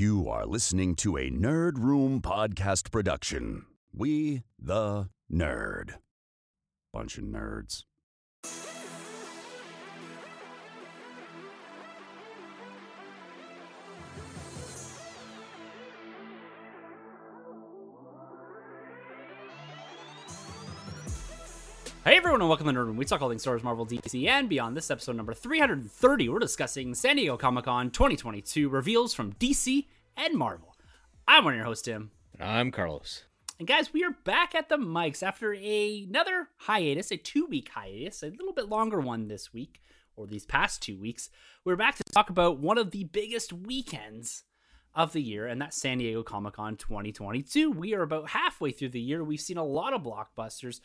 You are listening to a Nerd Room podcast production. We, the nerd. Bunch of nerds. Hey everyone, and welcome to Nerd Room. We talk all things Star Wars, Marvel, DC, and beyond. This episode number 330, we're discussing San Diego Comic Con 2022 reveals from DC and Marvel. I'm one of your hosts, Tim. I'm Carlos. And guys, we are back at the mics after a, another hiatus, a two week hiatus, a little bit longer one this week, or these past two weeks. We're back to talk about one of the biggest weekends of the year, and that's San Diego Comic Con 2022. We are about halfway through the year. We've seen a lot of blockbusters,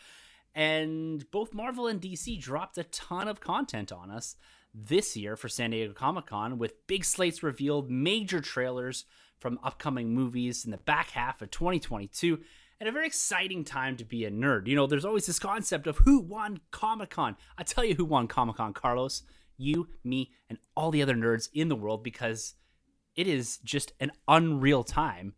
and both Marvel and DC dropped a ton of content on us this year for San Diego Comic Con with big slates revealed, major trailers from upcoming movies in the back half of 2022 and a very exciting time to be a nerd. You know, there's always this concept of who won Comic Con. I tell you who won Comic Con, Carlos. You, me, and all the other nerds in the world because it is just an unreal time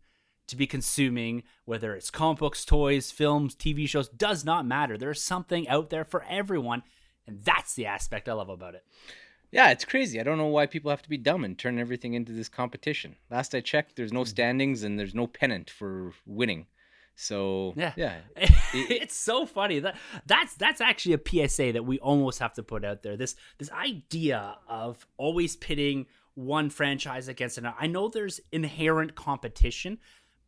to be consuming, whether it's comic books, toys, films, TV shows, does not matter. There's something out there for everyone. And that's the aspect I love about it. Yeah, it's crazy. I don't know why people have to be dumb and turn everything into this competition. Last I checked, there's no mm-hmm. standings and there's no pennant for winning. So Yeah. yeah, it's so funny that that's that's actually a PSA that we almost have to put out there. This this idea of always pitting one franchise against another. I know there's inherent competition,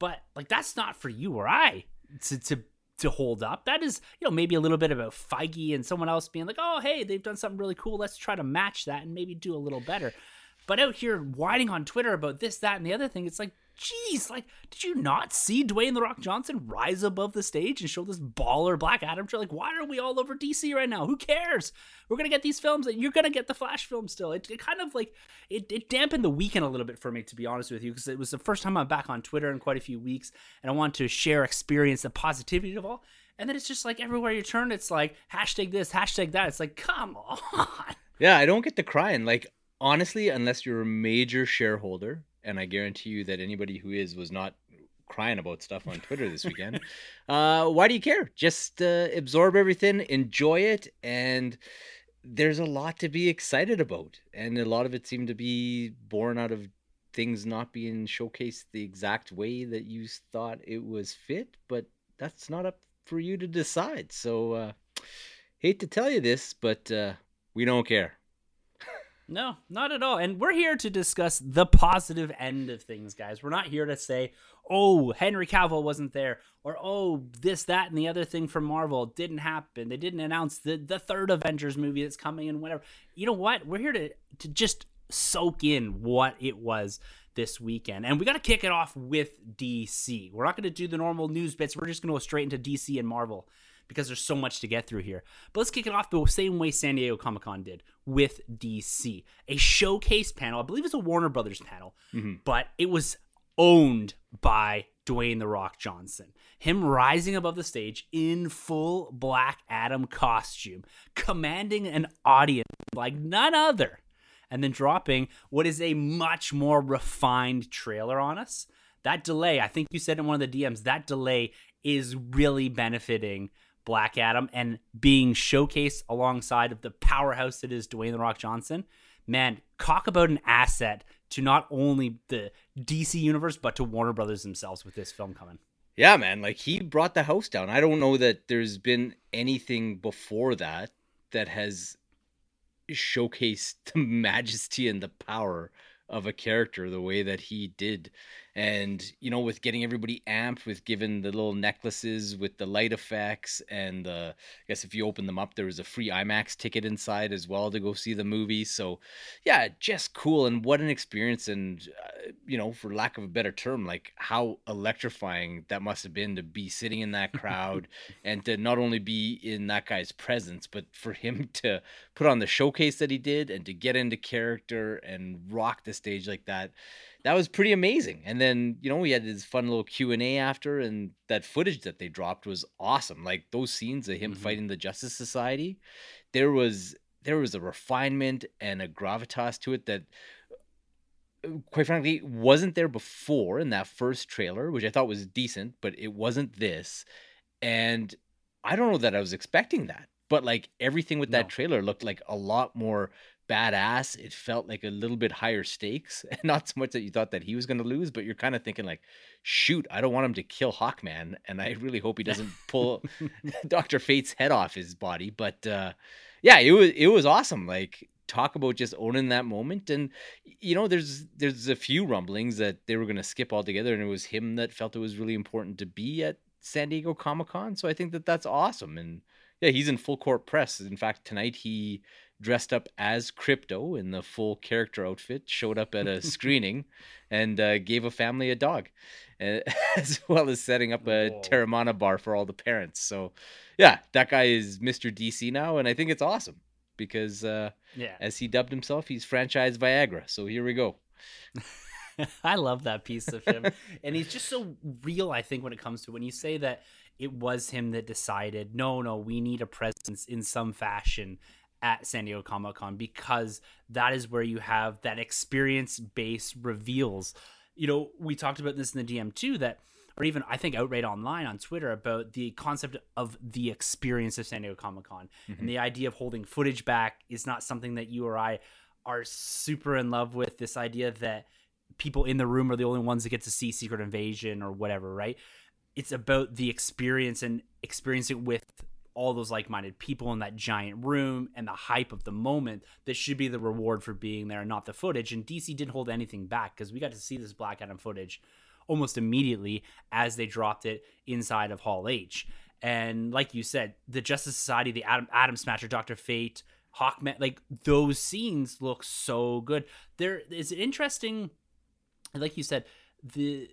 but like that's not for you or I to to to hold up. That is, you know, maybe a little bit about Feige and someone else being like, "Oh, hey, they've done something really cool. Let's try to match that and maybe do a little better." But out here whining on Twitter about this, that, and the other thing, it's like, geez, like, did you not see Dwayne the Rock Johnson rise above the stage and show this baller Black Adam trailer? Like, why are we all over DC right now? Who cares? We're gonna get these films, and you're gonna get the Flash film still. It, it kind of like it, it dampened the weekend a little bit for me, to be honest with you, because it was the first time I'm back on Twitter in quite a few weeks, and I want to share experience, the positivity of all. And then it's just like everywhere you turn, it's like hashtag this, hashtag that. It's like, come on. yeah. I don't get to crying. Like honestly, unless you're a major shareholder, and I guarantee you that anybody who is was not crying about stuff on Twitter this weekend. uh, why do you care? Just uh, absorb everything, enjoy it, and there's a lot to be excited about, and a lot of it seemed to be born out of things not being showcased the exact way that you thought it was fit, but that's not up for you to decide. So, uh, hate to tell you this, but uh, we don't care. No, not at all. And we're here to discuss the positive end of things, guys. We're not here to say, oh, Henry Cavill wasn't there, or oh, this, that, and the other thing from Marvel didn't happen. They didn't announce the, the third Avengers movie that's coming and whatever. You know what? We're here to, to just soak in what it was this weekend. And we got to kick it off with DC. We're not going to do the normal news bits. We're just going to go straight into DC and Marvel because there's so much to get through here. But let's kick it off the same way San Diego Comic Con did with DC. A showcase panel, I believe it's a Warner Brothers panel, Mm-hmm. but it was owned by Dwayne The Rock Johnson. Him rising above the stage in full Black Adam costume, commanding an audience like none other, and then dropping what is a much more refined trailer on us. That delay, I think you said in one of the DMs, that delay is really benefiting Black Adam and being showcased alongside of the powerhouse that is Dwayne the Rock Johnson. Man, talk about an asset to not only the DC universe but to Warner Brothers themselves with this film coming. Yeah, man, like he brought the house down. I don't know that there's been anything before that that has showcased the majesty and the power of a character the way that he did. And, you know, with getting everybody amped, with giving the little necklaces with the light effects, and uh, I guess if you open them up, there was a free IMAX ticket inside as well to go see the movie. So, yeah, just cool. And what an experience. And, uh, you know, for lack of a better term, like how electrifying that must have been to be sitting in that crowd and to not only be in that guy's presence, but for him to put on the showcase that he did and to get into character and rock the stage like that that was pretty amazing and then you know we had this fun little q&a after and that footage that they dropped was awesome like those scenes of him Mhm. fighting the justice society there was there was a refinement and a gravitas to it that quite frankly, wasn't there before in that first trailer, which I thought was decent, but it wasn't this. And I don't know that I was expecting that, but like everything with that No. trailer looked like a lot more badass. It felt like a little bit higher stakes, and not so much that you thought that he was going to lose, but you're kind of thinking like, shoot, I don't want him to kill Hawkman, and I really hope he doesn't pull Doctor Fate's head off his body. But uh, yeah, it was it was awesome. Like talk about just owning that moment, and you know, there's there's a few rumblings that they were going to skip altogether, and it was him that felt it was really important to be at San Diego Comic Con. So I think that that's awesome, and yeah, he's in full court press. In fact, tonight he dressed up as Krypto in the full character outfit, showed up at a screening, and uh, gave a family a dog, uh, as well as setting up a Whoa. Teremana bar for all the parents. So, yeah, that guy is Mr. DC now, and I think it's awesome because, uh, Yeah. as he dubbed himself, he's franchise Viagra. So here we go. I love that piece of him. and he's just so real, I think, when it comes to when you say that it was him that decided, no, no, we need a presence in some fashion at San Diego Comic Con because that is where you have that experience based reveals. You know, we talked about this in the DM too, that or even I think outright online on Twitter about the concept of the experience of San Diego Comic Con and mm-hmm. the idea of holding footage back is not something that you or I are super in love with. This idea that people in the room are the only ones that get to see Secret Invasion or whatever, right? It's about the experience and experiencing with all those like-minded people in that giant room and the hype of the moment that should be the reward for being there, and not the footage. And DC didn't hold anything back because we got to see this Black Adam footage almost immediately as they dropped it inside of Hall H. And like you said, the Justice Society, the Atom Atom Smasher, Doctor Fate, Hawkman, like those scenes look so good. There is an interesting, like you said, the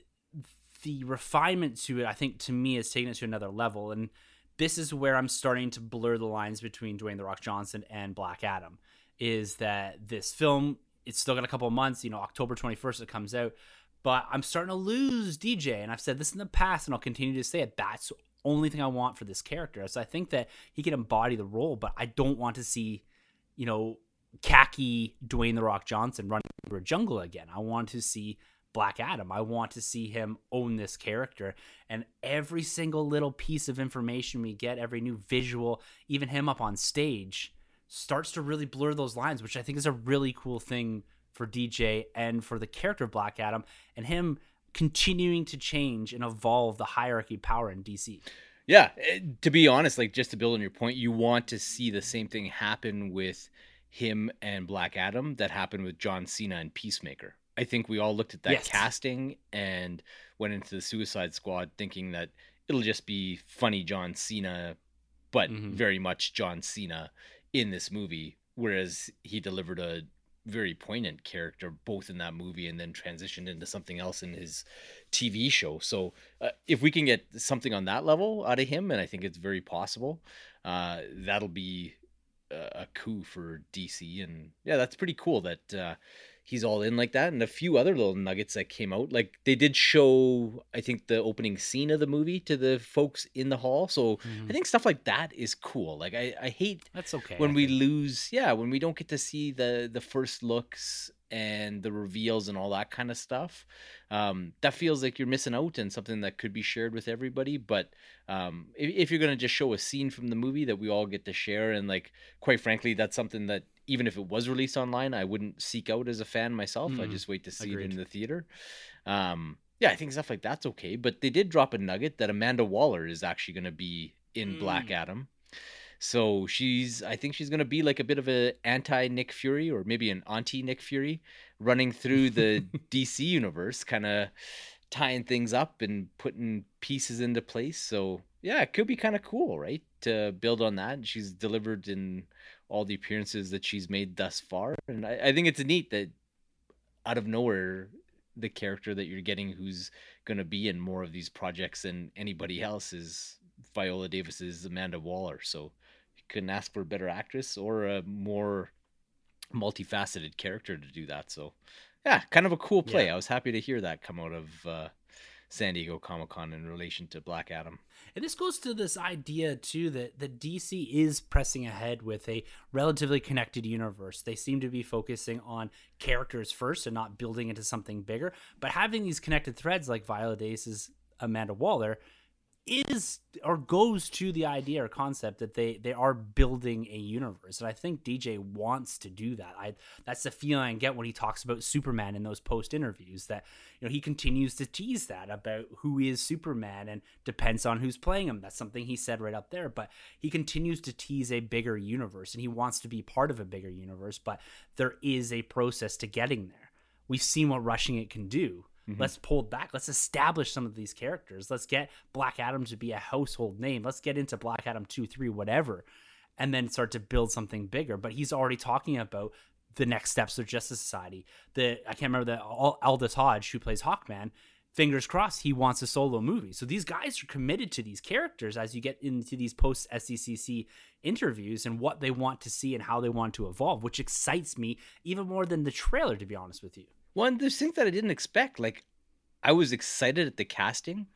the refinement to it. I think to me is taking it to another level, and this is where I'm starting to blur the lines between Dwayne the Rock Johnson and Black Adam. Is that this film? It's still got a couple months. You know, October 21st it comes out but I'm starting to lose DJ. And I've said this in the past, and I'll continue to say it. That's only thing I want for this character. So I think that he can embody the role, but I don't want to see, you know, khaki Dwayne the Rock Johnson running through a jungle again. I want to see Black Adam. I want to see him own this character. And every single little piece of information we get, every new visual, even him up on stage, starts to really blur those lines, which I think is a really cool thing for DJ and for the character of Black Adam and him continuing to change and evolve the hierarchy of power in DC. Yeah, to be honest, like just to build on your point, you want to see the same thing happen with him and Black Adam that happened with John Cena and Peacemaker. I think we all looked at that Yes. casting and went into the Suicide Squad thinking that it'll just be funny John Cena, but Mhm. very much John Cena in this movie. Whereas he delivered a very poignant character both in that movie and then transitioned into something else in his TV show. So uh, if we can get something on that level out of him, and I think it's very possible, uh, that'll be a, coup for DC. And yeah, that's pretty cool that uh, he's all in like that. And a few other little nuggets that came out, like they did show, I think the opening scene of the movie to the folks in the hall. So I think stuff like that is cool. Like I, I hate That's okay. when I we think. lose yeah when we don't get to see the the first looks and the reveals and all that kind of stuff um that feels like you're missing out and something that could be shared with everybody but um if, if you're going to just show a scene from the movie that we all get to share and like quite frankly that's something that even if it was released online i wouldn't seek out as a fan myself i Mm, just wait to see it in the theater um yeah i think stuff like that's okay but they did drop a nugget that amanda waller is actually going to be in black Mm. adam so she's, I think she's going to be like a bit of a anti Nick Fury or maybe an anti Nick Fury running through the DC universe, kind of tying things up and putting pieces into place. So yeah, it could be kind of cool, right? To build on that. She's delivered in all the appearances that she's made thus far. And I, I think it's neat that out of nowhere, the character that you're getting who's going to be in more of these projects than anybody else is Viola Davis's Amanda Waller. So you couldn't ask for a better actress or a more multifaceted character to do that. So yeah, kind of a cool play. Yeah. I was happy to hear that come out of uh, San Diego Comic Con in relation to Black Adam. And this goes to this idea too that the DC is pressing ahead with a relatively connected universe. They seem to be focusing on characters first and not building into something bigger, but having these connected threads like Viola Davis's Amanda Waller is or goes to the idea or concept that they they are building a universe. And i think dj wants to do that. I that's the feeling i get when he talks about superman in those post interviews that you know he continues to tease that about who is superman and depends on who's playing him. That's something he said right up there but he continues to tease a bigger universe and he wants to be part of a bigger universe but there is a process to getting there. We've seen what rushing it can do Mm-hmm. Let's pull back. Let's establish some of these characters. Let's get Black Adam to be a household name. Let's get into Black Adam 2, 3, whatever, and then start to build something bigger. But he's already talking about the next steps of Justice Society. The I can't remember the Aldis Hodge who plays Hawkman. Fingers crossed, he wants a solo movie. So these guys are committed to these characters as you get into these post SDCC interviews and what they want to see and how they want to evolve, which excites me even more than the trailer, to be honest with you. One, there's things that I didn't expect. Like, I was excited at the casting,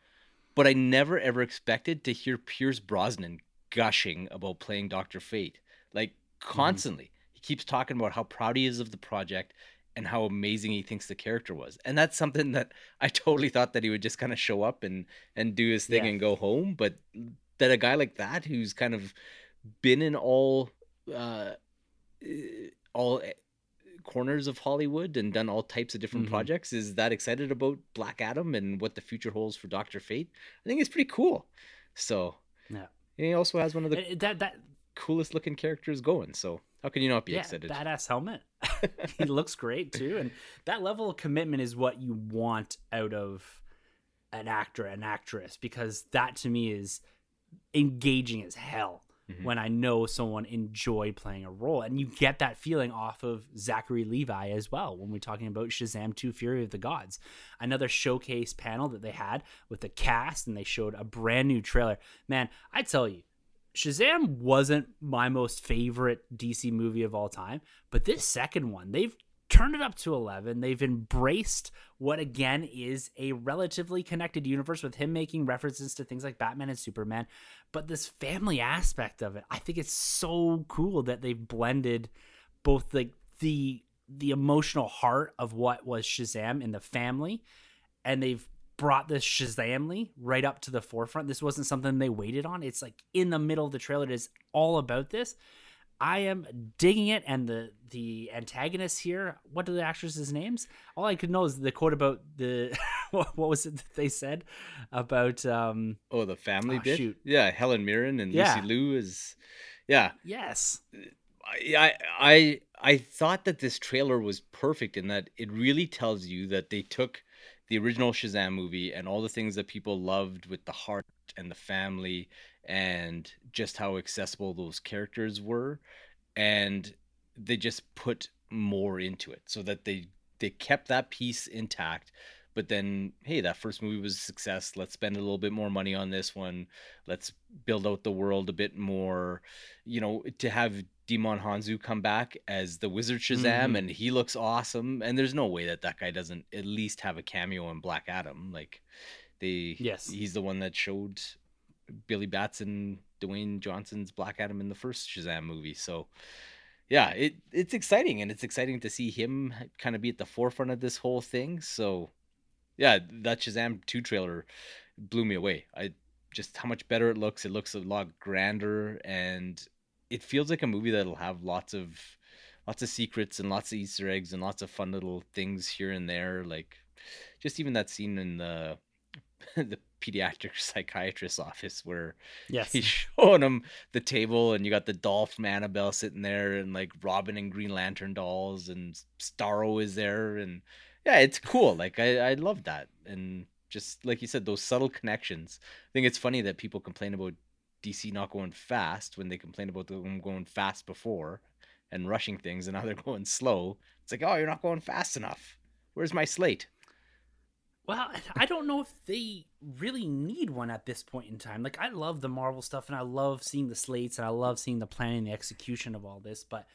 but I never ever expected to hear Pierce Brosnan gushing about playing Doctor Fate. Like mm-hmm. constantly, mm-hmm. he keeps talking about how proud he is of the project and how amazing he thinks the character was. And that's something that I totally thought that he would just kind of show up and and do his thing yeah. and go home. But that a guy like that who's kind of been in all uh all corners of Hollywood and done all types of different mm-hmm. projects is that excited about Black Adam and what the future holds for Doctor Fate. I think it's pretty cool. So yeah, and he also has one of the uh, that that coolest looking characters going. So how can you not be yeah, excited? Badass helmet. he looks great too, and that level of commitment is what you want out of an actor, an actress, because that to me is engaging as hell mm-hmm. when I know someone enjoyed playing a role. And you get that feeling off of Zachary Levi as well when we're talking about Shazam 2 Fury of the Gods. Another showcase panel that they had with the cast and they showed a brand new trailer. Man, I tell you, Shazam wasn't my most favorite DC movie of all time, but this second one, they've turned it up to 11. They've embraced what, again, is a relatively connected universe with him making references to things like Batman and Superman. But this family aspect of it, I think it's so cool that they've blended both like the the emotional heart of what was Shazam in the family, and they've brought this Shazamily right up to the forefront. This wasn't something they waited on. It's like in the middle of the trailer. It is all about this. I am digging it, and the the antagonists here. What are the actresses' names? All I could know is the quote about the what, was it that they said about um oh the family oh, bit. Shoot. Yeah, Helen Mirren and yeah. Lucy Liu is yeah. Yes. I I I thought that this trailer was perfect in that it really tells you that they took the original Shazam movie and all the things that people loved with the heart and the family and just how accessible those characters were and they just put more into it so that they they kept that piece intact but then hey that first movie was a success. Let's spend a little bit more money on this one. Let's build out the world a bit more. You know to have Djimon Hounsou come back as the wizard Shazam mm-hmm. and he looks awesome and there's no way that that guy doesn't at least have a cameo in Black Adam. Like they yes. he's the one that showed Billy Batson, Dwayne Johnson's Black Adam in the first Shazam movie. So yeah, it it's exciting and it's exciting to see him kind of be at the forefront of this whole thing. So yeah, that Shazam 2 trailer blew me away. I just how much better it looks. It looks a lot grander and it feels like a movie that'll have lots of lots of secrets and lots of Easter eggs and lots of fun little things here and there. Like just even that scene in the the pediatric psychiatrist's office where yes. he's showing him the table and you got the Dolph Annabelle sitting there and like Robin and Green Lantern dolls and Starro is there and yeah, it's cool. Like I, I love that. And just like you said, those subtle connections. I think it's funny that people complain about DC not going fast when they complain about them going fast before and rushing things and now they're going slow. It's like, oh, you're not going fast enough. Where's my slate? Well, I don't know if they really need one at this point in time. Like, I love the Marvel stuff and I love seeing the slates and I love seeing the planning, the execution of all this. But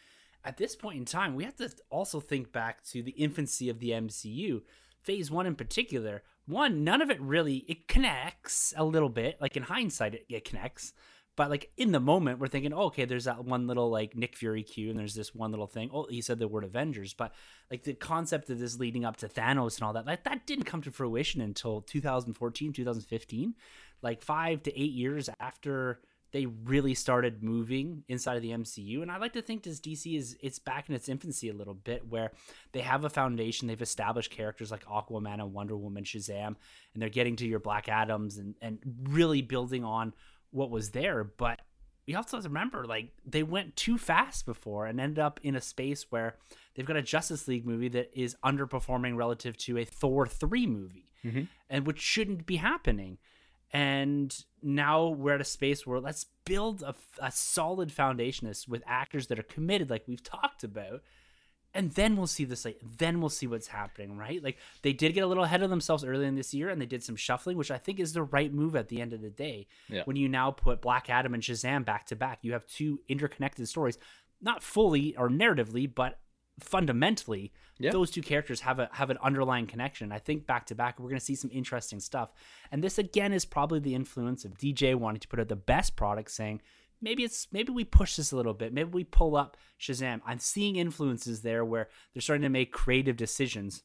at this point in time, we have to also think back to the infancy of the MCU. Phase one in particular one, none of it really it connects a little bit. Like in hindsight, it, it connects. But like in the moment, we're thinking, oh, okay, there's that one little like Nick Fury cue, and there's this one little thing. Oh, he said the word Avengers, but like the concept of this leading up to Thanos and all that, like that didn't come to fruition until 2014, 2015, like five to eight years after they really started moving inside of the MCU. And I like to think this DC is it's back in its infancy a little bit, where they have a foundation, they've established characters like Aquaman and Wonder Woman, Shazam, and they're getting to your Black Adams and and really building on what was there. But we also have to remember, like, they went too fast before and ended up in a space where they've got a Justice League movie that is underperforming relative to a Thor 3 movie, mm-hmm. and which shouldn't be happening. And now we're at a space where let's build a, a solid foundation with actors that are committed, like we've talked about, and then we'll see this like then we'll see what's happening right like they did get a little ahead of themselves early in this year and they did some shuffling which i think is the right move at the end of the day yeah. when you now put black adam and shazam back to back you have two interconnected stories not fully or narratively but fundamentally yeah. those two characters have a have an underlying connection i think back to back we're going to see some interesting stuff and this again is probably the influence of dj wanting to put out the best product saying maybe it's maybe we push this a little bit. Maybe we pull up Shazam. I'm seeing influences there where they're starting to make creative decisions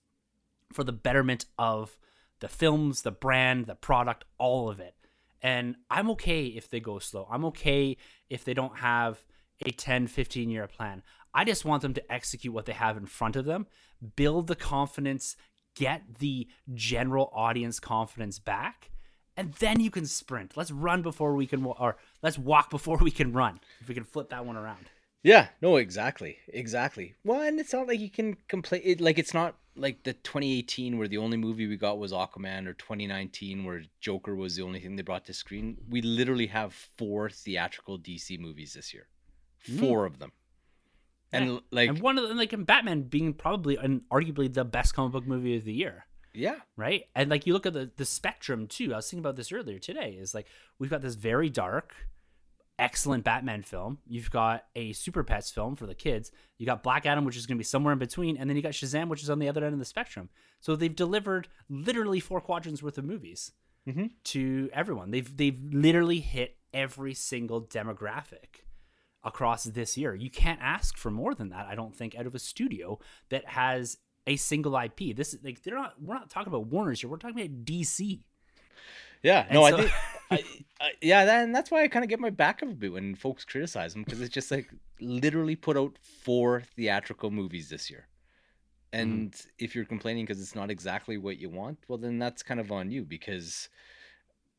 for the betterment of the films, the brand, the product, all of it. And I'm okay if they go slow. I'm okay if they don't have a 10, 15 year plan. I just want them to execute what they have in front of them, build the confidence, get the general audience confidence back, and then you can sprint. Let's run before we can, or let's walk before we can run. If we can flip that one around. Yeah, no, exactly, exactly. One, it's not like you can complain. It, like it's not like the 2018 where the only movie we got was Aquaman, or 2019 where Joker was the only thing they brought to screen. We literally have four theatrical DC movies this year, mm. four mm. of them. And yeah. like, and one of them, like, in Batman being probably and arguably the best comic book movie of the year. Yeah. Right. And like you look at the the spectrum too. I was thinking about this earlier today. Is like we've got this very dark, excellent Batman film. You've got a Super Pets film for the kids. You got Black Adam, which is going to be somewhere in between, and then you got Shazam, which is on the other end of the spectrum. So they've delivered literally four quadrants worth of movies mm-hmm. to everyone. They've they've literally hit every single demographic across this year. You can't ask for more than that, I don't think, out of a studio that has a single IP. This is like they're not. We're not talking about Warner's here. We're talking about DC. Yeah, no, so... I think, I, I, yeah, that, and that's why I kind of get my back up a bit when folks criticize them because it's just like literally put out four theatrical movies this year, and mm. if you're complaining because it's not exactly what you want, well, then that's kind of on you because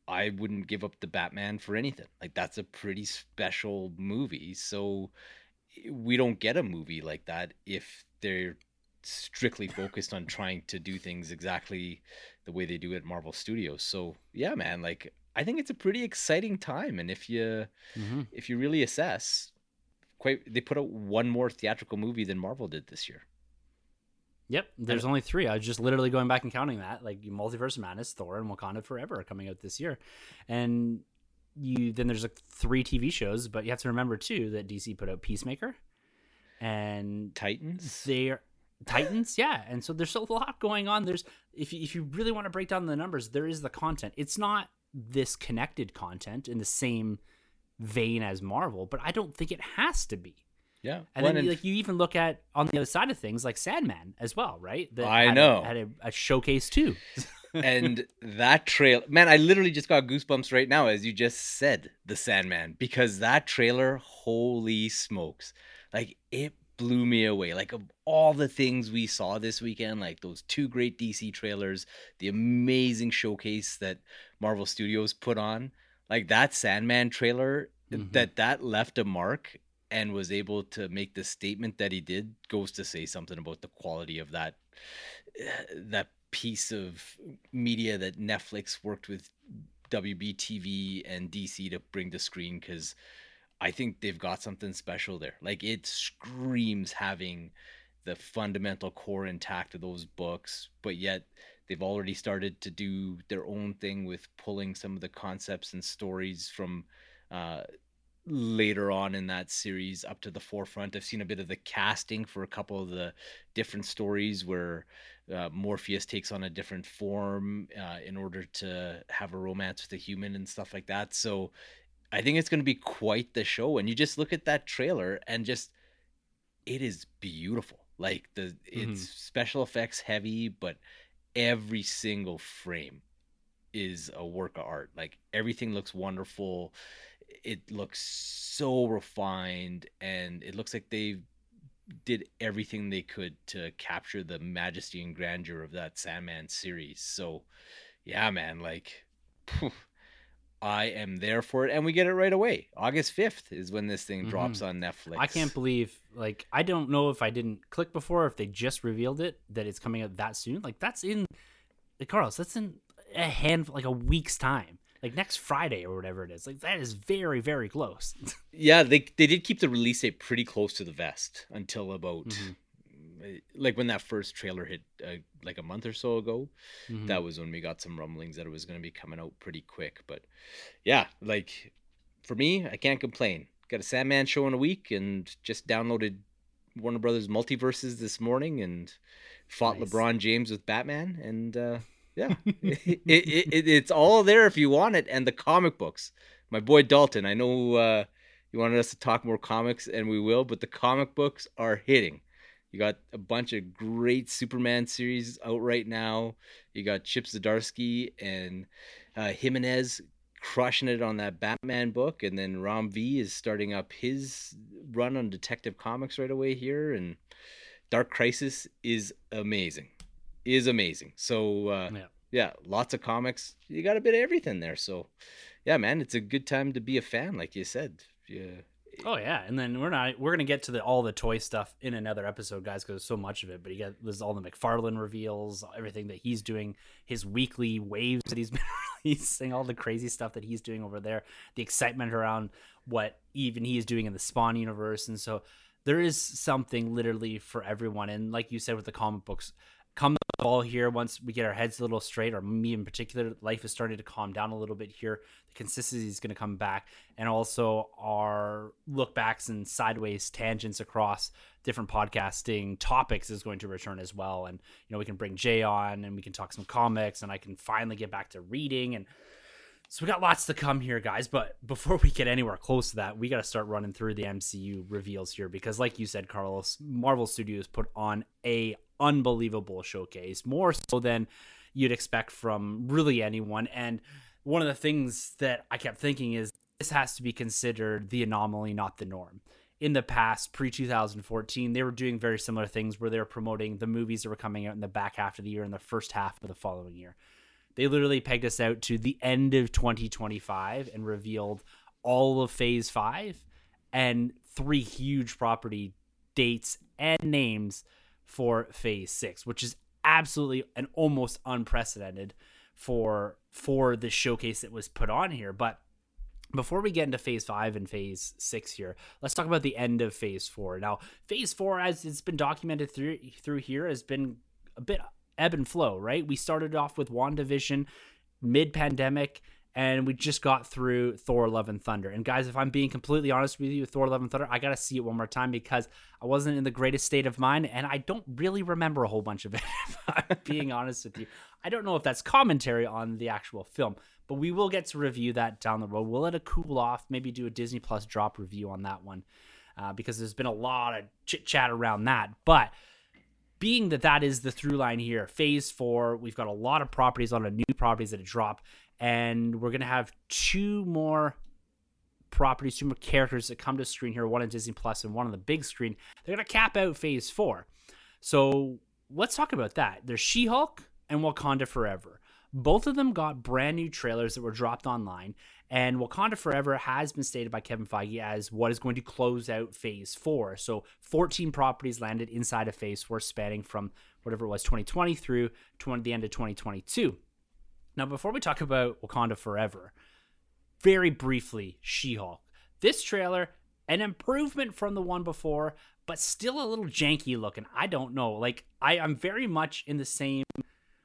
I wouldn't give up the Batman for anything. Like that's a pretty special movie, so we don't get a movie like that if they're strictly focused on trying to do things exactly the way they do at Marvel Studios. So yeah, man, like I think it's a pretty exciting time. And if you mm-hmm. if you really assess, quite they put out one more theatrical movie than Marvel did this year. Yep, there's only three. I was just literally going back and counting that, like Multiverse Madness, Thor, and Wakanda Forever are coming out this year, and you then there's like three TV shows, but you have to remember too that DC put out Peacemaker and Titans. They're Titans, yeah. And so there's a lot going on. There's if you, if you really want to break down the numbers, there is the content. It's not this connected content in the same vein as Marvel, but I don't think it has to be. Yeah, and well, then and like you even look at on the other side of things like Sandman as well, right? That I had know a, had a, a showcase too. and that trail, man, I literally just got goosebumps right now as you just said the Sandman because that trailer, holy smokes, like it blew me away. Like of all the things we saw this weekend, like those two great DC trailers, the amazing showcase that Marvel Studios put on, like that Sandman trailer mm-hmm. that that left a mark and was able to make the statement that he did goes to say something about the quality of that that piece of media that Netflix worked with WBTV and DC to bring to screen cuz I think they've got something special there. Like it screams having the fundamental core intact of those books, but yet they've already started to do their own thing with pulling some of the concepts and stories from uh, later on in that series up to the forefront. I've seen a bit of the casting for a couple of the different stories where uh, Morpheus takes on a different form uh, in order to have a romance with a human and stuff like that. So I think it's going to be quite the show. And you just look at that trailer and just it is beautiful. Like the it's Mhm. special effects heavy, but every single frame is a work of art. Like everything looks wonderful. It looks so refined and it looks like they did everything they could to capture the majesty and grandeur of that Sandman series. So yeah, man, like phew, I am there for it and we get it right away. August 5th is when this thing drops on Netflix. I can't believe like I don't know if I didn't click before if they just revealed it that it's coming out that soon. Like that's in like, Carlos, that's in a hand like a week's time. Like next Friday or whatever it is. Like that is very very close. Yeah, they they did keep the release date pretty close to the vest until about Mhm. Like when that first trailer hit uh, like a month or so ago. Mhm. That was when we got some rumblings that it was going to be coming out pretty quick. But yeah, like for me, I can't complain. Got a Sandman show in a week and just downloaded Warner Brothers MultiVersus this morning and fought Nice. LeBron James with Batman and uh yeah, it, it, it, it's all there if you want it. And the comic books, my boy Dalton. I know uh, you wanted us to talk more comics, and we will. But the comic books are hitting. You got a bunch of great Superman series out right now. You got Chip Zdarsky and uh, Jimenez crushing it on that Batman book, and then Ram V is starting up his run on Detective Comics right away here, and Dark Crisis is amazing, is amazing. So uh, Yeah. yeah, lots of comics. You got a bit of everything there. So yeah, man, it's a good time to be a fan, like you said. Yeah, Oh yeah, and then we're not we're gonna get to the all the toy stuff in another episode, guys, because there's so much of it. But you got there's all the McFarlane reveals, everything that he's doing, his weekly waves that he's been releasing, all the crazy stuff that he's doing over there, the excitement around what even he is doing in the Spawn universe, and so there is something literally for everyone. And like you said with the comic books, fall here once we get our heads a little straight, or me in particular, life is starting to calm down a little bit here. The consistency is going to come back, and also our look backs and sideways tangents across different podcasting topics is going to return as well. And you know, we can bring Jay on, and we can talk some comics, and I can finally get back to reading and. So we got lots to come here, guys. But before we get anywhere close to that, we got to start running through the MCU reveals here because, like you said, Carlos, Marvel Studios put on a unbelievable showcase, more so than you'd expect from really anyone. And one of the things that I kept thinking is this has to be considered the anomaly, not the norm. In the past, pre 2014, they were doing very similar things where they were promoting the movies that were coming out in the back half of the year and the first half of the following year. They literally pegged us out to the end of 2025 and revealed all of phase five and three huge property dates and names for phase six, which is absolutely and almost unprecedented for for the showcase that was put on here. But before we get into phase five and phase six here, let's talk about the end of phase four. Now, phase four, as it's been documented through through here, has been a bit ebb and flow, right? We started off with WandaVision mid pandemic, and we just got through Thor Love and Thunder. And guys, if I'm being completely honest with you, Thor Love and Thunder, I gotta see it one more time because I wasn't in the greatest state of mind, and I don't really remember a whole bunch of it. If I'm being honest with you, I don't know if that's commentary on the actual film, but we will get to review that down the road. We'll let it cool off, maybe do a Disney Plus drop review on that one. Uh, because there's been a lot of chit chat around that. But being that that is the through line here, phase four, we've got a lot of properties, on a lot of new properties that have dropped, and we're gonna have two more properties, two more characters that come to screen here, one on Disney Plus and one on the big screen. They're gonna cap out phase four. So let's talk about that. There's She-Hulk and Wakanda Forever. Both of them got brand new trailers that were dropped online, and Wakanda Forever has been stated by Kevin Feige as what is going to close out Phase 4. So 14 properties landed inside of Phase 4, spanning from whatever it was, 2020 through 20, the end of 2022. Now, before we talk about Wakanda Forever, very briefly, She Hulk. This trailer, an improvement from the one before, but still a little janky looking. I don't know. Like, I, I'm very much in the same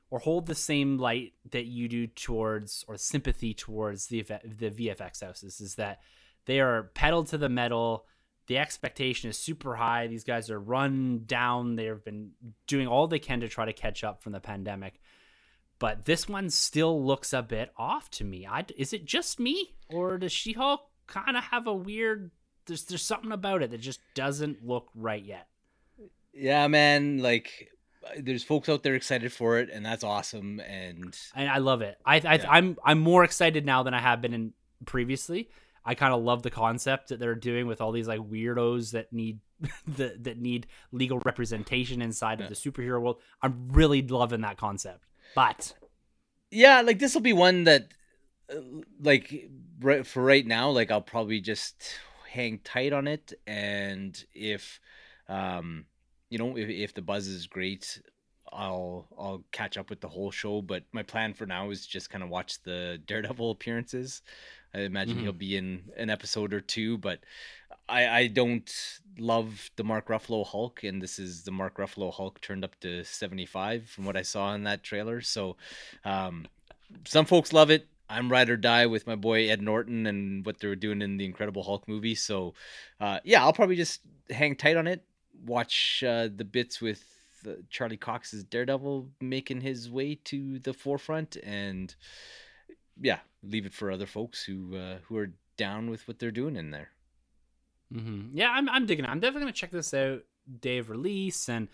or hold the same light that you do towards or sympathy towards the the VFX houses is that they are pedal to the metal the expectation is super high. These guys are run down. They've been doing all they can to try to catch up from the pandemic. But this one still looks a bit off to me. I, is it just me, or does She Hulk kind of have a weird? There's there's something about it that just doesn't look right yet. Yeah, man. Like, there's folks out there excited for it, and that's awesome. And and I love it. I, I yeah. I'm I'm more excited now than I have been in previously. I kind of love the concept that they're doing with all these like weirdos that need that that need legal representation inside yeah. of the superhero world. I'm really loving that concept. But yeah, like this will be one that uh, like right for right now, like I'll probably just hang tight on it and if um you know if, if the buzz is great I'll I'll catch up with the whole show, but my plan for now is just kind of watch the Daredevil appearances. I imagine mm-hmm. he'll be in an episode or two, but I I don't love the Mark Ruffalo Hulk, and this is the Mark Ruffalo Hulk turned up to seventy five from what I saw in that trailer. So, um, some folks love it. I'm ride or die with my boy Ed Norton and what they were doing in the Incredible Hulk movie. So, uh, yeah, I'll probably just hang tight on it, watch uh, the bits with Charlie Cox's Daredevil making his way to the forefront, and yeah, leave it for other folks who uh, who are down with what they're doing in there. Mm-hmm. Yeah, I'm I'm digging it. I'm definitely gonna check this out day of release, and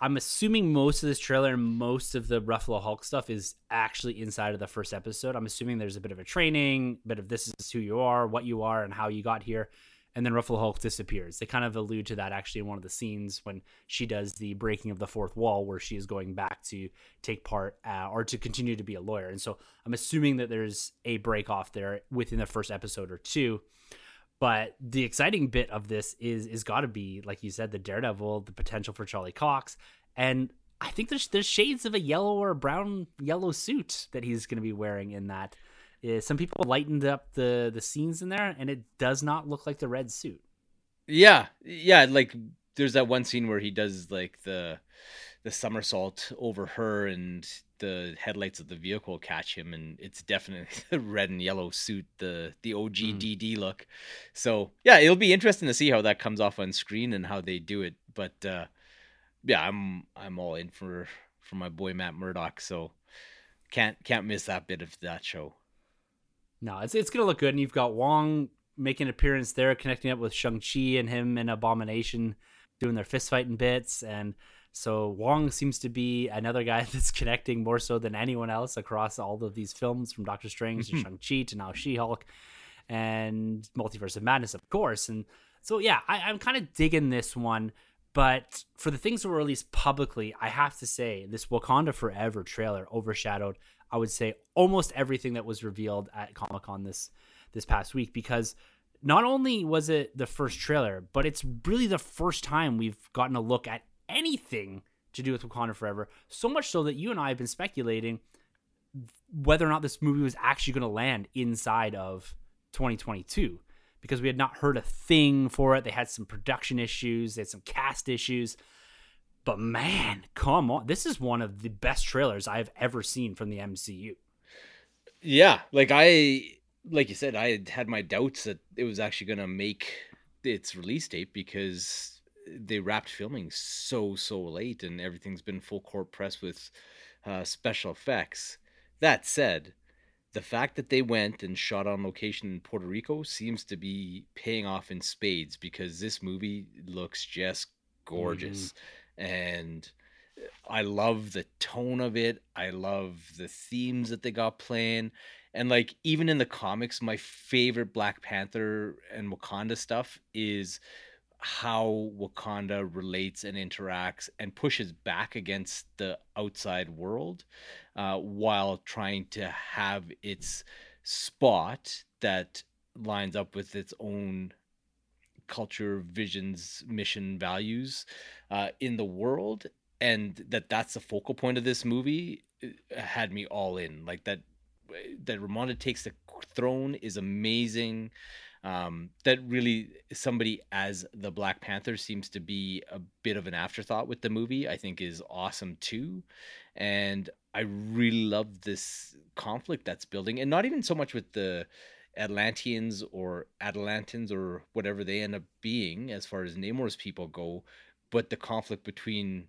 I'm assuming most of this trailer and most of the Ruffalo Hulk stuff is actually inside of the first episode. I'm assuming there's a bit of a training, bit of this is who you are, what you are, and how you got here and then Ruffalo Hulk disappears. They kind of allude to that actually in one of the scenes when she does the breaking of the fourth wall, where she is going back to take part uh, or to continue to be a lawyer. And so I'm assuming that there's a break off there within the first episode or two. But the exciting bit of this is is got to be like you said, the Daredevil, the potential for Charlie Cox, and I think there's there's shades of a yellow or brown yellow suit that he's going to be wearing in that is some people lightened up the the scenes in there, and it does not look like the red suit. Yeah, yeah, like there's that one scene where he does like the the somersault over her and the headlights of the vehicle catch him and it's definitely the red and yellow suit the the og mm. dd look. So yeah it'll be interesting to see how that comes off on screen and how they do it but uh yeah i'm i'm all in for for my boy matt murdock so can't can't miss that bit of that show. No, it's it's gonna look good, and you've got Wong making an appearance there, connecting up with Shang Chi and him and Abomination doing their fist fighting bits, and so Wong seems to be another guy that's connecting more so than anyone else across all of these films, from Doctor Strange to mm-hmm. Shang Chi to now She Hulk, and Multiverse of Madness, of course. And so yeah, I, I'm kind of digging this one. But for the things that were released publicly, I have to say this Wakanda Forever trailer overshadowed I would say almost everything that was revealed at Comic Con this this past week because not only was it the first trailer, but it's really the first time we've gotten a look at anything to do with Wakanda Forever. So much so that you and I have been speculating whether or not this movie was actually going to land inside of 2022 because we had not heard a thing for it. They had some production issues, they had some cast issues. But man, come on. This is one of the best trailers I've ever seen from the MCU. Yeah, like I like you said, I had had my doubts that it was actually going to make its release date because they wrapped filming so so late and everything's been full court press with uh, special effects. That said, the fact that they went and shot on location in Puerto Rico seems to be paying off in spades because this movie looks just gorgeous. Mm-hmm and I love the tone of it. I love the themes that they got playing. And like even in the comics, my favorite Black Panther and Wakanda stuff is how Wakanda relates and interacts and pushes back against the outside world uh, while trying to have its spot that lines up with its own culture, visions, mission, values uh, in the world, and that that's the focal point of this movie uh, had me all in. Like that, that Ramonda takes the throne is amazing. Um, that really somebody as the Black Panther seems to be a bit of an afterthought with the movie. I think is awesome too, and I really love this conflict that's building, and not even so much with the Atlanteans or Atlantans or whatever they end up being as far as Namor's people go, but the conflict between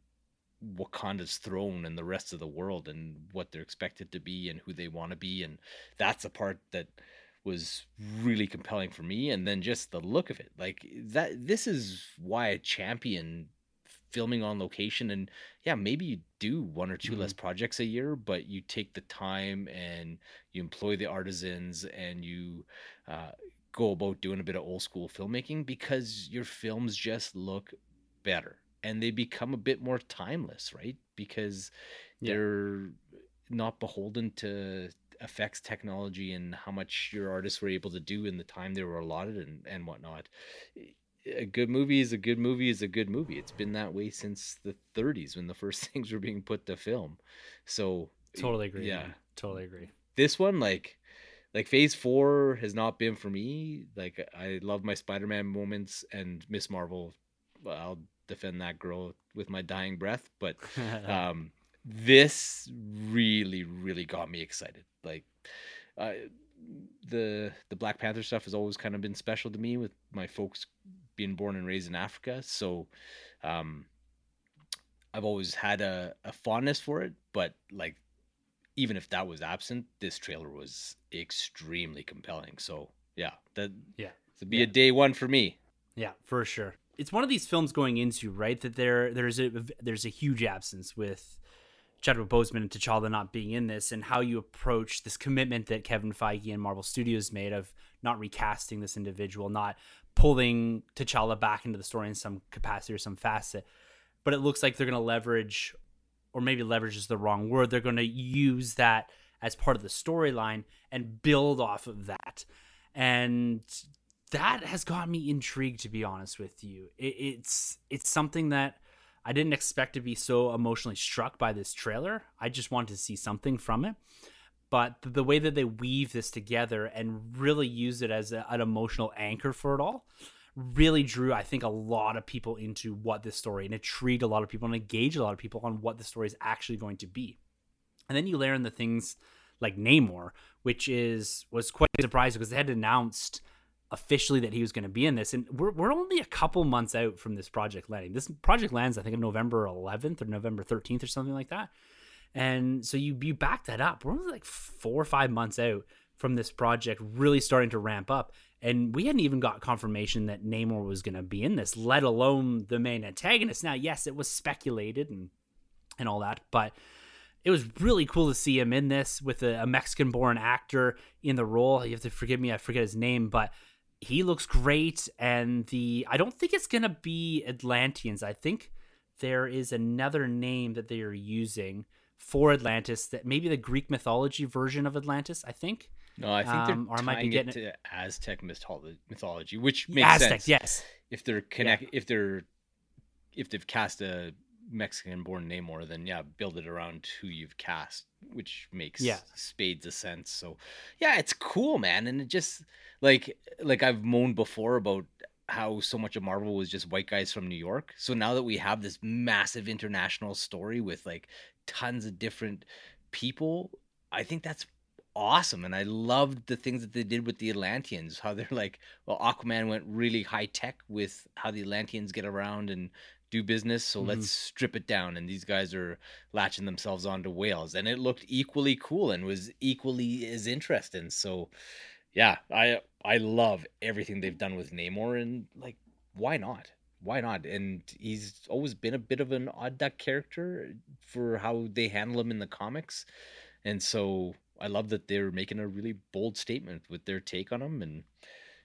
Wakanda's throne and the rest of the world and what they're expected to be and who they want to be and that's a part that was really compelling for me and then just the look of it like that this is why I champion filming on location and yeah maybe you do one or 2 Mhm. less projects a year but you take the time and you employ the artisans and you uh, go about doing a bit of old school filmmaking because your films just look better and they become a bit more timeless right because Yeah. they're not beholden to effects technology and how much your artists were able to do in the time they were allotted and, and whatnot a good movie is a good movie is a good movie. It's been that way since the 30s when the first things were being put to film. So Totally agree. Yeah, man. Totally agree. this one like like Phase Four has not been for me. Like I love my Spider-Man moments and Miss Marvel. well, I'll defend that girl with my dying breath, but um this really really got me excited like uh, the the black panther stuff has always kind of been special to me with my folks being born and raised in africa so um i've always had a, a fondness for it but like even if that was absent this trailer was extremely compelling so yeah that Yeah. to be Yeah. a day one for me Yeah, for sure. It's one of these films going into right that there there's a there's a huge absence with Chadwick Boseman and T'Challa not being in this, and how you approach this commitment that Kevin Feige and Marvel Studios made of not recasting this individual, not pulling T'Challa back into the story in some capacity or some facet. But it looks like they're going to leverage, or maybe leverage is the wrong word. They're going to use that as part of the storyline and build off of that. And that has got me intrigued to be honest with you. It, it's it's something that i didn't expect to be so emotionally struck by this trailer. I just wanted to see something from it. But the way that they weave this together and really use it as a, an emotional anchor for it all really drew i think a lot of people into what this story and intrigued a lot of people and engaged a lot of people on what the story is actually going to be. And then you layer in the things like Namor, which is was quite surprising because they had announced officially that he was going to be in this, and we're we're only a couple months out from this project landing. This project lands, I think, on November 11th or November 13th or something like that. And so you you back that up. We're only like four or five months out from this project really starting to ramp up. And we hadn't even got confirmation that Namor was going to be in this, let alone the main antagonist. Now, yes, it was speculated and and all that, but it was really cool to see him in this with a, a Mexican born actor in the role. You have to forgive me, I forget his name, but he looks great. And the I don't think it's gonna be Atlanteans. I think there is another name that they are using for Atlantis that maybe the Greek mythology version of Atlantis, I think. no i think they're Um, or I might be getting it to aztec mythology which makes Aztec, sense yes. if they're connect if they're if they've cast a Mexican born Namor, then yeah, build it around who you've cast, which makes Yeah. spades of sense. So yeah, it's cool, man. And it just like like I've moaned before about how so much of Marvel was just white guys from New York. So now that we have this massive international story with like tons of different people, I think that's awesome. And I loved the things that they did with the Atlanteans, how they're like, well, Aquaman went really high tech with how the Atlanteans get around and do business. So Mhm. let's strip it down. And these guys are latching themselves onto whales. And it looked equally cool and was equally as interesting. So yeah, I I love everything they've done with Namor and like why not? Why not? And he's always been a bit of an odd duck character for how they handle him in the comics. And so I love that they're making a really bold statement with their take on him and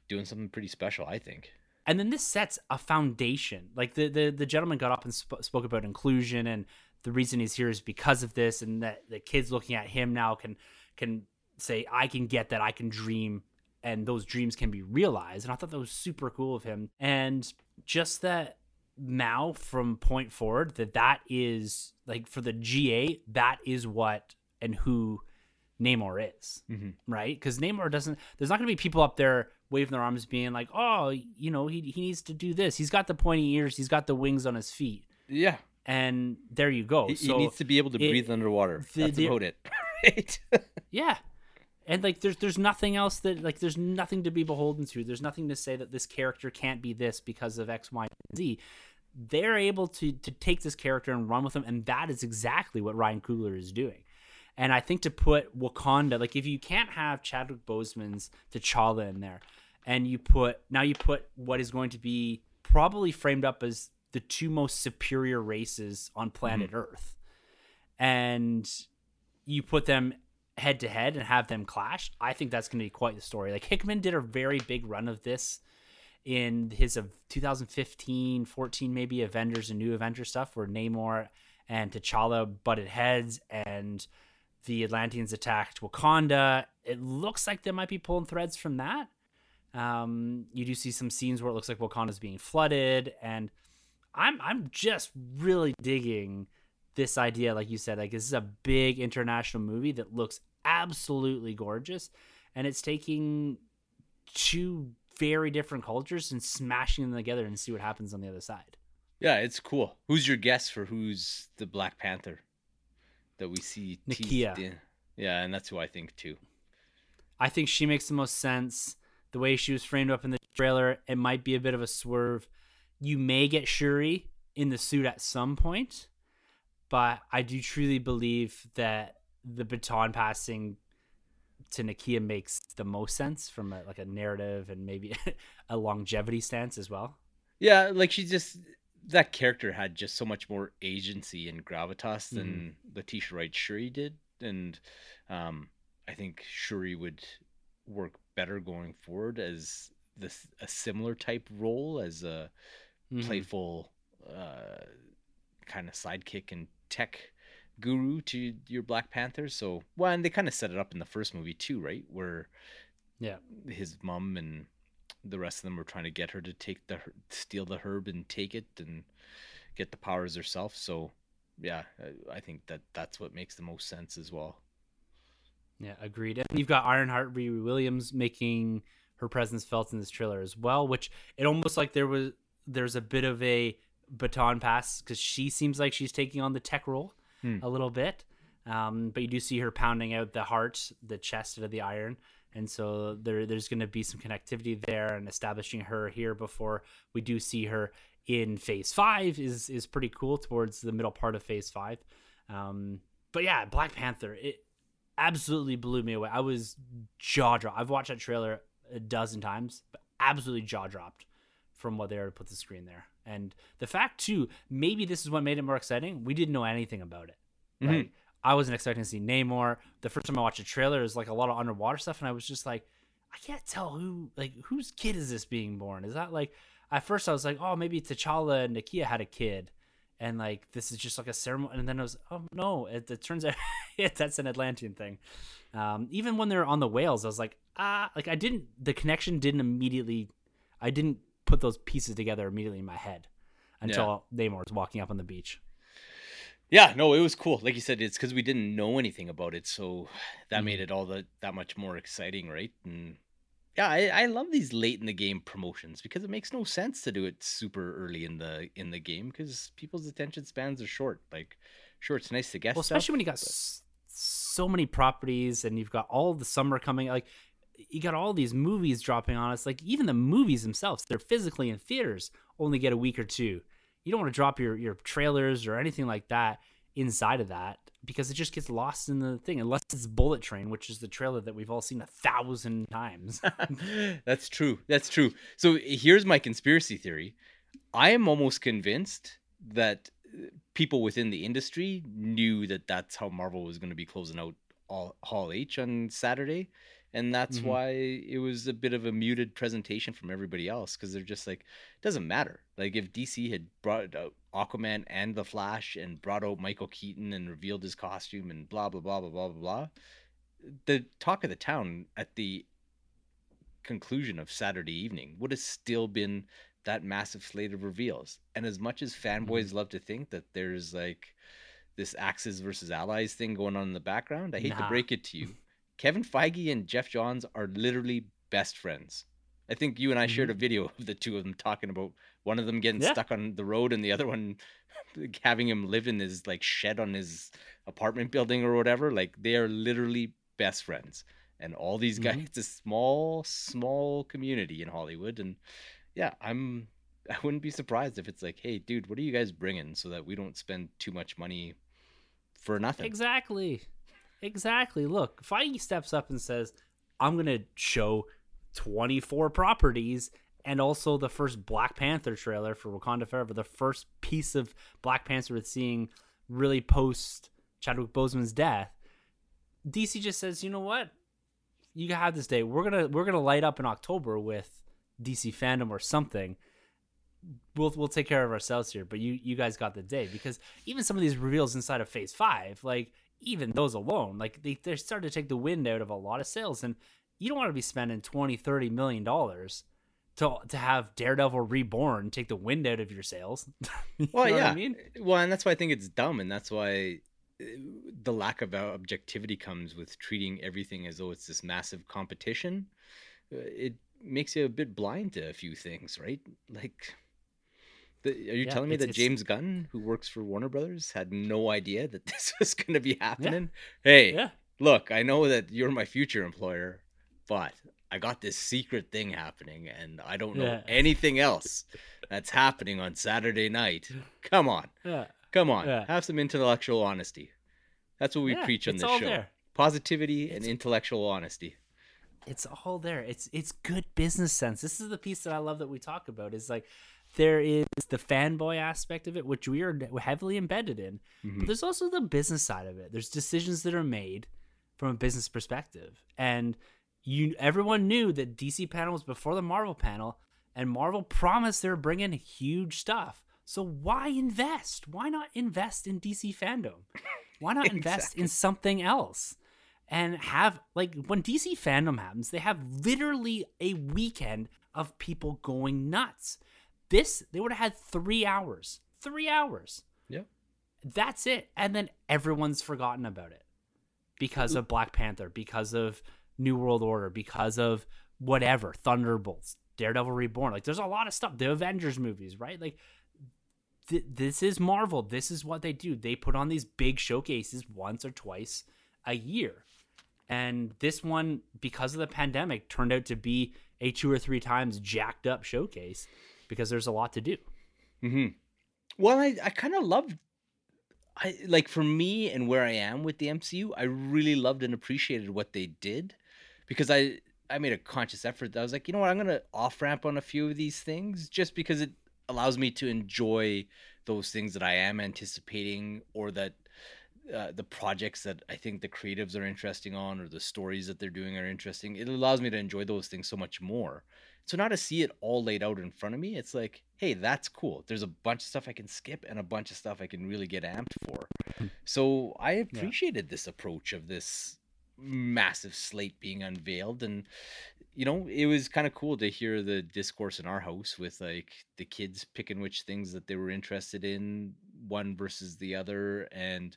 doing something pretty special, I think. And then this sets a foundation. Like the the, the gentleman got up and sp- spoke about inclusion and the reason he's here is because of this and that the kids looking at him now can can say i can get that. I can dream. And those dreams can be realized. And i thought that was super cool of him. And just that now from point forward that that is like for the ga that is what and who namor is Mm-hmm. right? Because Namor doesn't. There's not going to be people up there waving their arms, being like, "Oh, you know, he he needs to do this. He's got the pointy ears. He's got the wings on his feet." Yeah. And there you go. He, he needs to be able to it- breathe underwater. the- That's the- about it. right? yeah, and like there's there's nothing else that like there's nothing to be beholden to there's nothing to say that this character can't be this because of x y and z they're able to to take this character and run with them and that is exactly what ryan coogler is doing and i think to put wakanda like if you can't have chadwick boseman's t'challa in there and you put now you put what is going to be probably framed up as the two most superior races on planet mm-hmm. earth and you put them head to head and have them clash, I think that's going to be quite the story. Like Hickman did a very big run of this in his of 2015, 14 maybe Avengers and New Avengers stuff where Namor and T'Challa butted heads and the Atlanteans attacked Wakanda. It looks like they might be pulling threads from that. Um, you do see some scenes where it looks like Wakanda's being flooded, and I'm I'm just really digging this idea, like you said, like this is a big international movie that looks absolutely gorgeous, and it's taking two very different cultures and smashing them together and see what happens on the other side. Yeah, it's cool. Who's your guess for who's the Black Panther that we see? Nakia. Yeah, and that's who I think too. I think she makes the most sense. The way she was framed up in the trailer, it might be a bit of a swerve. You may get Shuri in the suit at some point, but I do truly believe that the baton passing to Nakia makes the most sense from a, like a narrative and maybe a longevity stance as well. Yeah, like she just that character had just so much more agency and gravitas than mm-hmm. Letitia Wright Shuri did, and um, I think Shuri would work better going forward as this a similar type role as a mm-hmm. playful uh, kind of sidekick and tech guru to your Black Panthers. So, well, and they kind of set it up in the first movie too, right? Where, yeah, his mom and the rest of them were trying to get her to take the steal the herb and take it and get the powers herself. So, yeah, I think that that's what makes the most sense as well. Yeah, agreed. And you've got Ironheart Riri Williams making her presence felt in this trailer as well, which it almost like there was there's a bit of a baton pass because she seems like she's taking on the tech role hmm. a little bit. Um, but you do see her pounding out the heart, the chest of the iron, and so there there's going to be some connectivity there and establishing her here before we do see her in Phase Five is is pretty cool towards the middle part of Phase Five. Um, but yeah, Black Panther it absolutely blew me away. I was jaw dropped. I've watched that trailer a dozen times, but absolutely jaw dropped from what they were to put the screen there. And the fact too, maybe this is what made it more exciting. We didn't know anything about it. Mm-hmm. I wasn't expecting to see Namor. The first time I watched a trailer, is like a lot of underwater stuff, and I was just like, I can't tell who like whose kid is this being born. Is that like at first I was like, oh, maybe T'Challa and Nakia had a kid, and like this is just like a ceremony. And then I was, oh no, it, it turns out that's an Atlantean thing. Um, even when they're on the whales, I was like, ah, like I didn't. The connection didn't immediately. I didn't put those pieces together immediately in my head until yeah. Namor was walking up on the beach. Yeah, no, it was cool. Like you said, it's because we didn't know anything about it, so that mm-hmm. made it all the that much more exciting, right? And yeah, I, I love these late in the game promotions because it makes no sense to do it super early in the in the game because people's attention spans are short. Like, sure, it's nice to get, well, especially stuff, when you got but... s- so many properties and you've got all the summer coming. Like, you got all these movies dropping on us. Like even the movies themselves, they're physically in theaters, only get a week or two. You don't want to drop your your trailers or anything like that inside of that because it just gets lost in the thing unless it's Bullet Train, which is the trailer that we've all seen a thousand times. That's true. That's true. So here's my conspiracy theory. I am almost convinced that uh, people within the industry knew that that's how Marvel was going to be closing out all Hall H on Saturday and that's mm-hmm. why it was a bit of a muted presentation from everybody else because they're just like it doesn't matter like if dc had brought out aquaman and the flash and brought out michael keaton and revealed his costume and blah blah blah blah blah blah blah the talk of the town at the conclusion of saturday evening would have still been that massive slate of reveals and as much as fanboys mm-hmm. love to think that there's like this axis versus allies thing going on in the background i hate nah. to break it to you Kevin Feige and Geoff Johns are literally best friends. I think you and I mm-hmm. shared a video of the two of them talking about one of them getting yeah. stuck on the road and the other one having him live in his like shed on his apartment building or whatever. Like they are literally best friends. and all these guys. Mhm. It's a small, small community in Hollywood, and yeah, I'm. I wouldn't be surprised if it's like, hey, dude, what are you guys bringing so that we don't spend too much money for nothing? Exactly. Exactly. Look, Feige steps up and says, I'm going to show 24 properties and also the first Black Panther trailer for Wakanda Forever, the first piece of Black Panther with seeing really post Chadwick Boseman's death. DC just says, you know what? You have this day. We're gonna we're gonna light up in October with DC FanDome or something. We'll we'll take care of ourselves here, but you you guys got the day because even some of these reveals inside of Phase Five, like even those alone, like they they're starting to take the wind out of a lot of sails, and you don't want to be spending 20 30 million dollars to to have Daredevil Reborn take the wind out of your sails. You Well, yeah. I mean? Well, and that's why I think it's dumb, and that's why uh, the lack of uh, objectivity comes with treating everything as though it's this massive competition. Uh, It makes you a bit blind to a few things, right? Like, the, are you Yeah, telling me that James Gunn, who works for Warner Brothers, had no idea that this was going to be happening? Hey, Yeah. look, I know that you're my future employer, but I got this secret thing happening and I don't know Yeah. anything else that's happening on Saturday night. Come on. Yeah. Come on. Yeah. Have some intellectual honesty. That's what we Yeah, preach on this show. there. Positivity and intellectual honesty. it's all there. It's it's good business sense. This is the piece that I love that we talk about. Is like there is the fanboy aspect of it, which we are heavily embedded in, Mhm. but there's also the business side of it. There's decisions that are made from a business perspective, and you everyone knew that DC panel was before the Marvel panel, and Marvel promised they were bringing huge stuff. So why invest? Why not invest in DC FanDome? Why not invest in something else? and have like when DC FanDome happens, they have literally a weekend of people going nuts. This they would have had three hours, three hours. Yeah. That's it, and then everyone's forgotten about it because of Black Panther, because of New World Order, because of whatever Thunderbolts, Daredevil Reborn. Like there's a lot of stuff. The Avengers movies, right? Like th- this is Marvel. This is what they do. They put on these big showcases once or twice a year. And this one, because of the pandemic, turned out to be a two or three times jacked up showcase because there's a lot to do. hmm Well, I, I kind of loved, I like for me and where I am with the MCU, I really loved and appreciated what they did because I I made a conscious effort. I was like, you know what, I'm gonna off ramp on a few of these things just because it allows me to enjoy those things that I am anticipating or that uh, the projects that I think the creatives are interesting on or the stories that they're doing are interesting. It allows me to enjoy those things so much more. So now to see it all laid out in front of me, it's like, hey, that's cool. There's a bunch of stuff I can skip and a bunch of stuff I can really get amped for. Hmm. So I appreciated this approach of this massive slate being unveiled and you know it was kind of cool to hear the discourse in our house with like the kids picking which things that they were interested in one versus the other and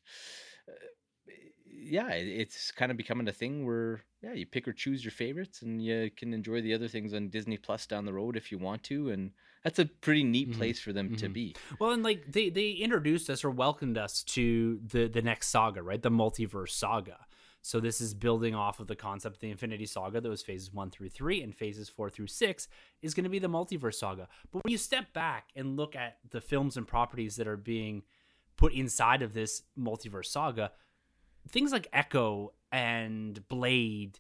yeah it's kind of becoming a thing where yeah you pick or choose your favorites and you can enjoy the other things on disney plus down the road if you want to and that's a pretty neat Mhm. place for them to Mhm. be Well, and like they they introduced us or welcomed us to the the next saga, right? The multiverse saga. So this is building off of the concept of the Infinity Saga that was phases one through three, and phases four through six is going to be the multiverse saga. But when you step back and look at the films and properties that are being put inside of this multiverse saga, things like Echo and Blade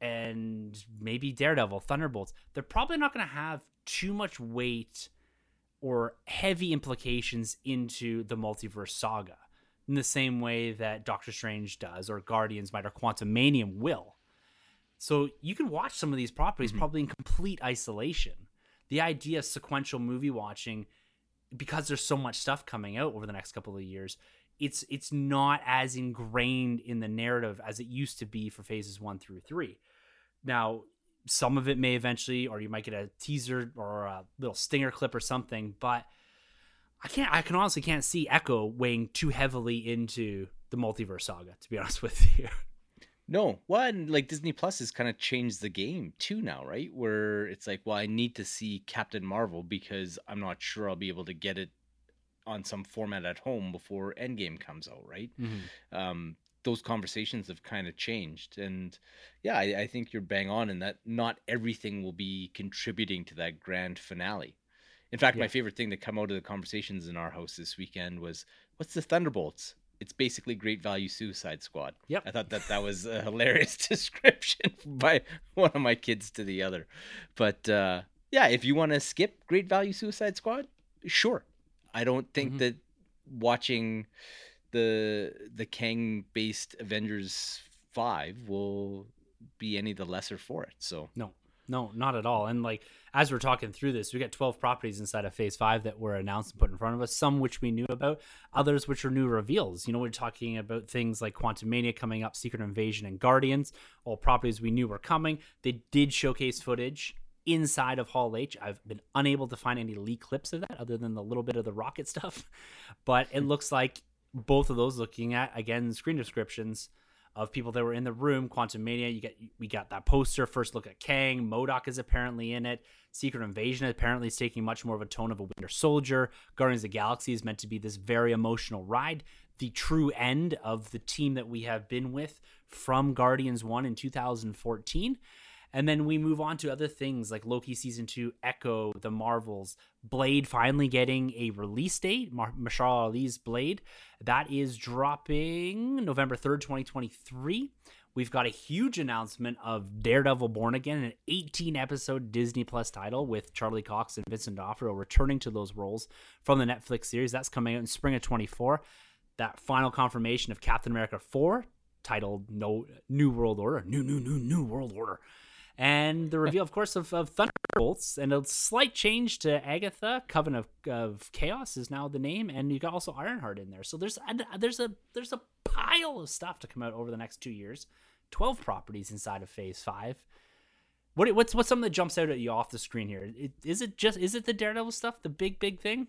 and maybe Daredevil, Thunderbolts, they're probably not going to have too much weight or heavy implications into the multiverse saga in the same way that Doctor Strange does or Guardians might or Quantumania will. So you can watch some of these properties Mhm. probably in complete isolation. The idea of sequential movie watching because there's so much stuff coming out over the next couple of years, it's it's not as ingrained in the narrative as it used to be for phases 1 through 3. Now, some of it may eventually or you might get a teaser or a little stinger clip or something, but I can't. I can honestly can't see Echo weighing too heavily into the multiverse saga. To be honest with you, No, well, and like Disney Plus has kind of changed the game too now, right? Where it's like, well, I need to see Captain Marvel because I'm not sure I'll be able to get it on some format at home before Endgame comes out, right? Um, those conversations have kind of changed. And yeah, I, I think you're bang on in that not everything will be contributing to that grand finale. In fact, Yeah. my favorite thing to come out of the conversations in our house this weekend was, "What's the Thunderbolts?" It's basically Great Value Suicide Squad. Yep. I thought that that was a hilarious description by one of my kids to the other. But uh, yeah, if you want to skip Great Value Suicide Squad, sure. I don't think Mhm. that watching the the Kang based Avengers five will be any the lesser for it. So No, no, not at all. And like as we're talking through this, we got 12 properties inside of Phase 5 that were announced and put in front of us, some which we knew about, others which are new reveals. You know, we're talking about things like Quantumania coming up, Secret Invasion, and Guardians, all properties we knew were coming. They did showcase footage inside of Hall H. I've been unable to find any leak clips of that other than the little bit of the rocket stuff. But it looks like both of those looking at again screen descriptions of people that were in the room. Quantumania, you get we got that poster. First look at Kang. MODOK is apparently in it. Secret Invasion apparently is taking much more of a tone of a Winter Soldier. Guardians of the Galaxy is meant to be this very emotional ride. The true end of the team that we have been with from Guardians 1 in 2014. And then we move on to other things like Loki season two, Echo, The Marvels, Blade finally getting a release date. Mar- Mahershala Ali's Blade. That is dropping November 3rd, 2023. We've got a huge announcement of Daredevil Born Again, an 18 episode Disney Plus title with Charlie Cox and Vincent D'Onofrio returning to those roles from the Netflix series. That's coming out in spring of 24. That final confirmation of Captain America 4, titled No New World Order, New New New New World Order, and the reveal, of course, of, of Thunderbolts, and a slight change to Agatha. Coven of, of Chaos is now the name, and you got also Ironheart in there. So there's a, there's a there's a pile of stuff to come out over the next two years. Twelve properties inside of Phase Five. What what's what's something that jumps out at you off the screen here? Is it just is it the Daredevil stuff, the big big thing?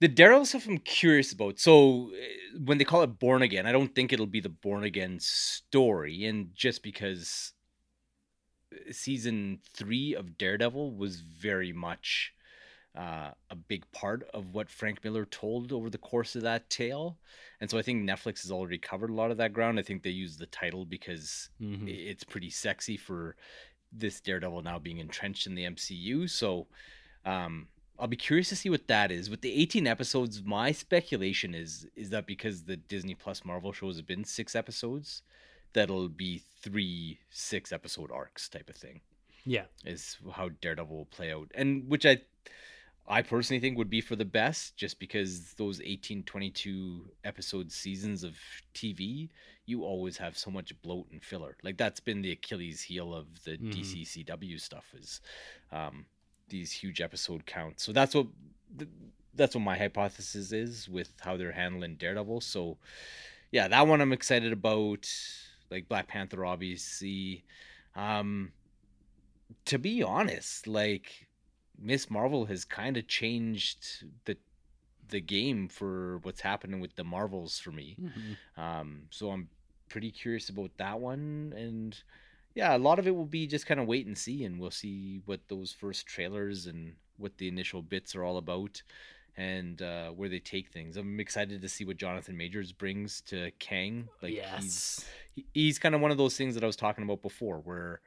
the Daredevil stuff I'm curious about. So eh, when they call it Born Again, I don't think it'll be the Born Again story, and just because season three of Daredevil was very much uh, a big part of what Frank Miller told over the course of that tale. And so I think Netflix has already covered a lot of that ground. I think they use the title because Mhm. it's pretty sexy for this Daredevil now being entrenched in the MCU. So um, I'll be curious to see what that is. With the 18 episodes, my speculation is is that because the Disney Plus Marvel shows have been six episodes, that'll be three six episode arcs type of thing Yeah, is how Daredevil will play out. And which I I personally think would be for the best just because those 18 22 episode seasons of TV, you always have so much bloat and filler. Like that's been the Achilles heel of the Mhm. DCCW stuff is um these huge episode counts. So that's what that's what my hypothesis is with how they're handling Daredevil. So yeah, that one I'm excited about. Like Black Panther, obviously. Um, to be honest, like Miss Marvel has kind of changed the the game for what's happening with the Marvels for me. Mhm. Um, so I'm pretty curious about that one, and yeah, a lot of it will be just kind of wait and see, and we'll see what those first trailers and what the initial bits are all about, and uh, where they take things. I'm excited to see what Jonathan Majors brings to Kang. Like he's yes, he- he's kind of one of those things that I was talking about before, where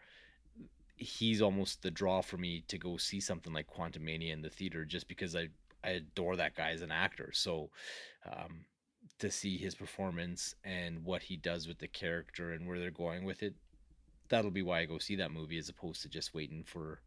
he's almost the draw for me to go see something like Quantumania in the theater, just because I I adore that guy as an actor. So um, to see his performance and what he does with the character and where they're going with it, that'll be why I go see that movie as opposed to just waiting for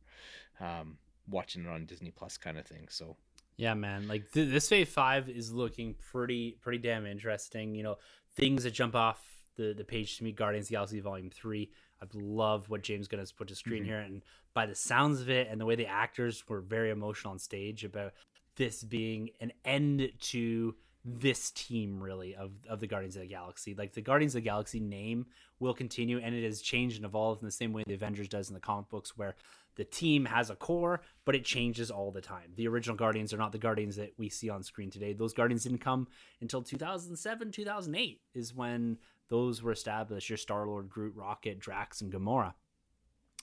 um, watching it on Disney Plus kind of thing. So Yeah, man. Like th- this phase five is looking pretty pretty damn interesting. You know, things that jump off the the page to me: Guardians of the Galaxy Volume Three. I love what James Gunn has put to screen Mhm. here, and by the sounds of it and the way the actors were very emotional on stage about this being an end to this team really of, of the Guardians of the Galaxy. Like the Guardians of the Galaxy name will continue and it has changed and evolved in the same way the Avengers does in the comic books where the team has a core, but it changes all the time. The original Guardians are not the Guardians that we see on screen today. Those Guardians didn't come until 2007, 2008 is when those were established. Your Star Lord, Groot, Rocket, Drax, and Gamora,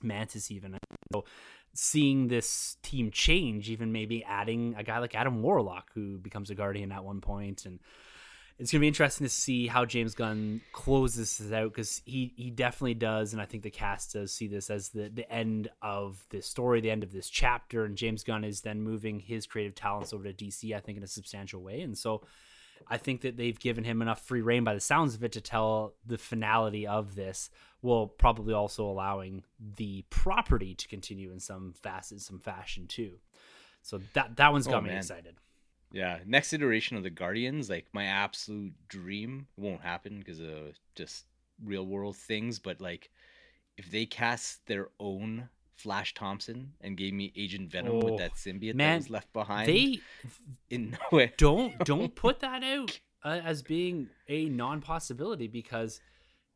Mantis, even. So seeing this team change, even maybe adding a guy like Adam Warlock who becomes a Guardian at one point, and it's gonna be interesting to see how James Gunn closes this out because he he definitely does, and I think the cast does see this as the the end of this story, the end of this chapter, and James Gunn is then moving his creative talents over to DC, I think, in a substantial way, and so. I think that they've given him enough free reign by the sounds of it to tell the finality of this, while probably also allowing the property to continue in some facet, some fashion too. So that that one's oh, got Oh, me man. excited. Yeah, next iteration of the Guardians, like my absolute dream, it won't happen because of just real world things. But like, if they cast their own Flash Thompson and gave me Agent Venom Oh, with that symbiote man, that was left behind, They in no way. don't don't put that out uh, as being a non possibility because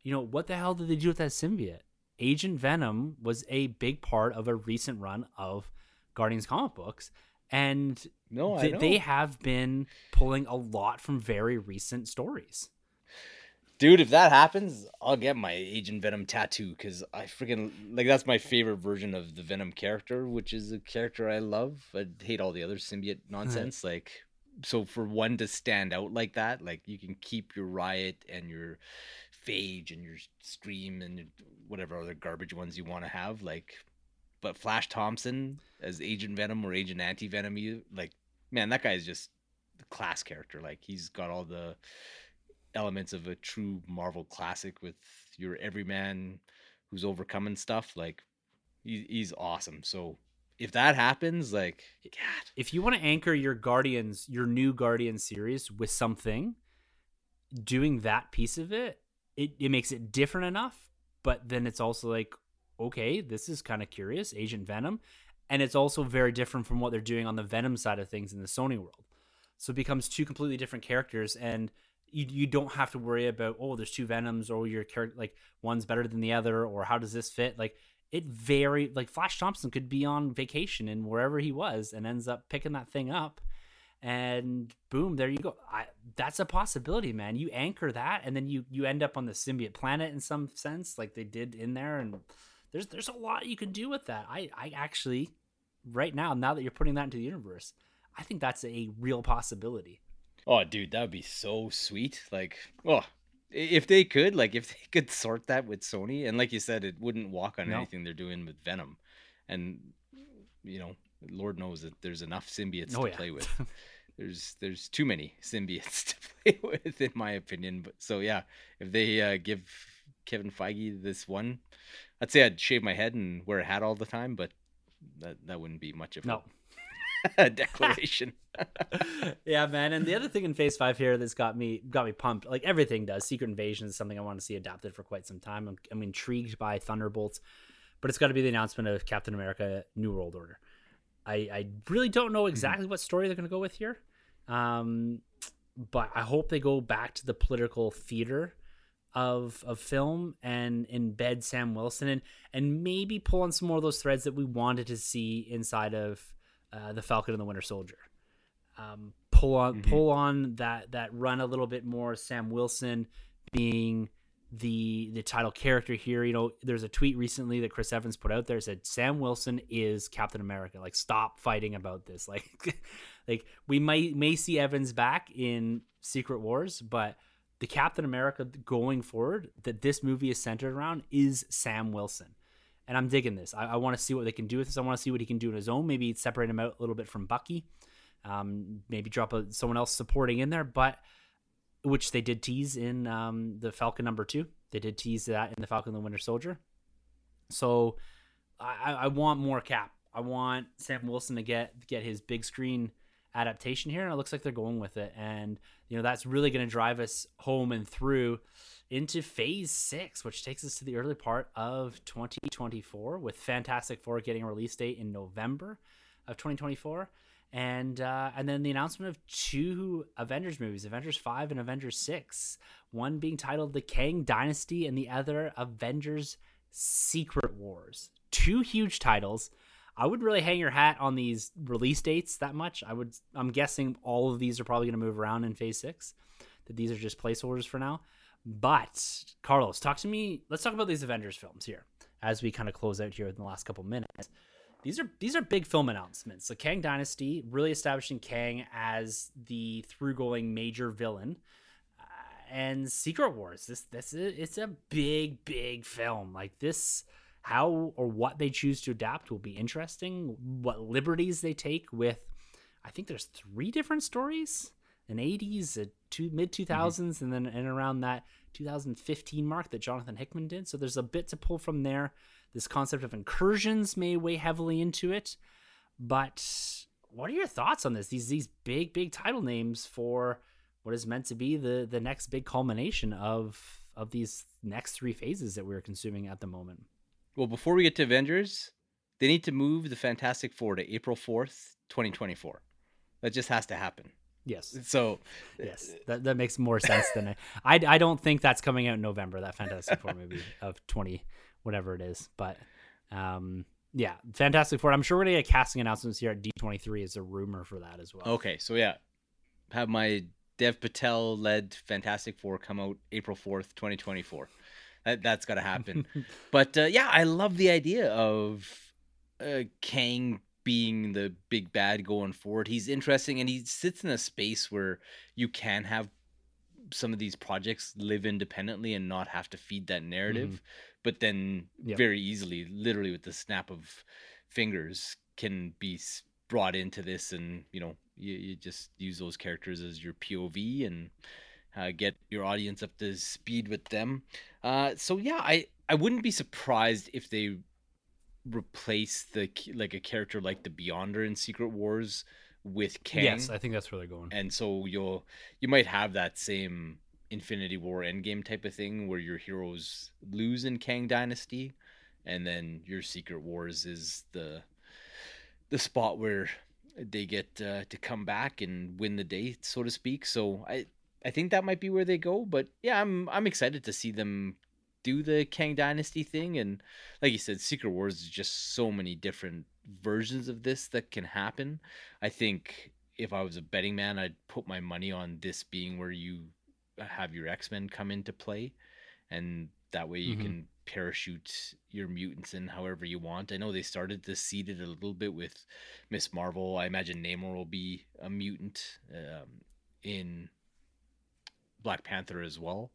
you know what the hell did they do with that symbiote? Agent Venom was a big part of a recent run of Guardians comic books, and No, I th- they have been pulling a lot from very recent stories. Dude, if that happens, I'll get my Agent Venom tattoo because I freaking like that's my favorite version of the Venom character, which is a character I love. I hate all the other symbiote nonsense. like, so for one to stand out like that, like you can keep your Riot and your Phage and your Scream and whatever other garbage ones you want to have, like, but Flash Thompson as Agent Venom or Agent Anti Venom, you like, man, that guy is just the class character. Like, he's got all the elements of a true Marvel classic with your everyman who's overcoming stuff. Like he, he's awesome. So if that happens, like God, If you want to anchor your Guardians, your new Guardian series with something, doing that piece of it, it, it makes it different enough, but then it's also like, okay, this is kind of curious, Agent Venom. And it's also very different from what they're doing on the Venom side of things in the Sony world. So it becomes two completely different characters and you, you don't have to worry about oh there's two venoms or your character like one's better than the other or how does this fit? Like it very like Flash Thompson could be on vacation and wherever he was and ends up picking that thing up and boom there you go. I, that's a possibility man. You anchor that and then you you end up on the symbiote planet in some sense like they did in there and there's there's a lot you can do with that. I i actually right now now that you're putting that into the universe i think that's a real possibility oh dude, that would be so sweet. Like, oh, if they could, like, if they could sort that with Sony, and like you said, it wouldn't walk on No. anything they're doing with Venom, and you know, Lord knows that there's enough symbiotes Oh, to yeah. play with. there's there's too many symbiotes to play with in my opinion but so yeah if they uh, give kevin feige this one i'd say i'd shave my head and wear a hat all the time but that that wouldn't be much of no a declaration yeah, man. And the other thing in Phase Five here that's got me got me pumped, like everything does. Secret Invasion is something I want to see adapted for quite some time. I'm, I'm intrigued by Thunderbolts, but it's got to be the announcement of Captain America: New World Order. I I really don't know exactly what story they're going to go with here, um, but I hope they go back to the political theater of of film and embed Sam Wilson and and maybe pull on some more of those threads that we wanted to see inside of uh, the Falcon and the Winter Soldier um, pull on Mhm. pull on that that run a little bit more. Sam Wilson being the the title character here. You know, there's a tweet recently that Chris Evans put out there said Sam Wilson is Captain America. Like, stop fighting about this. Like, like we might may see Evans back in Secret Wars, but the Captain America going forward that this movie is centered around is Sam Wilson. And I'm digging this. I, I want to see what they can do with this. I want to see what he can do in his own. Maybe separate him out a little bit from Bucky um, maybe drop a, someone else supporting in there, but which they did tease in um, the Falcon number two. They did tease that in the Falcon the Winter Soldier. So I, I want more Cap. I want Sam Wilson to get get his big screen adaptation here, and it looks like they're going with it. And you know that's really going to drive us home and through into Phase Six, which takes us to the early part of 2024, with Fantastic Four getting a release date in November of 2024 and uh, and then the announcement of two Avengers movies, Avengers Five and Avengers Six. One being titled The Kang Dynasty, and the other Avengers Secret Wars. Two huge titles. I would really hang your hat on these release dates that much. I would. I'm guessing all of these are probably going to move around in Phase Six. That these are just placeholders for now. But Carlos, talk to me. Let's talk about these Avengers films here as we kind of close out here in the last couple minutes these are these are big film announcements. The Kang Dynasty really establishing Kang as the through-going major villain uh, and Secret Wars. This this is it's a big big film. Like this how or what they choose to adapt will be interesting. What liberties they take with I think there's three different stories. An 80s, a two mid 2000s mm-hmm. and then and around that 2015 mark that Jonathan Hickman did. So there's a bit to pull from there. This concept of incursions may weigh heavily into it. But what are your thoughts on this? These these big big title names for what is meant to be the the next big culmination of of these next three phases that we're consuming at the moment. Well, before we get to Avengers, they need to move the Fantastic Four to April 4th, 2024. That just has to happen. Yes. So, yes, that, that makes more sense than I, I. I don't think that's coming out in November. That Fantastic Four movie of twenty, whatever it is. But, um, yeah, Fantastic Four. I'm sure we're gonna get casting announcements here at D23 is a rumor for that as well. Okay, so yeah, have my Dev Patel led Fantastic Four come out April 4th, 2024. That, that's got to happen. but uh, yeah, I love the idea of uh, Kang being the big bad going forward. He's interesting and he sits in a space where you can have some of these projects live independently and not have to feed that narrative. Mm. But then yep. very easily, literally with the snap of fingers, can be brought into this and, you know, you, you just use those characters as your POV and uh, get your audience up to speed with them. Uh, so yeah, I I wouldn't be surprised if they replace the like a character like the Beyonder in Secret Wars with Kang. Yes, I think that's where they're going. And so you'll you might have that same Infinity War Endgame type of thing where your heroes lose in Kang Dynasty, and then your Secret Wars is the the spot where they get uh, to come back and win the day, so to speak. So I I think that might be where they go. But yeah, I'm I'm excited to see them do the Kang Dynasty thing. And like you said, Secret Wars is just so many different versions of this that can happen. I think if I was a betting man, I'd put my money on this being where you have your X Men come into play, and that way you mm-hmm. can parachute your mutants in however you want. I know they started to seed it a little bit with Miss Marvel. I imagine Namor will be a mutant um, in Black Panther as well,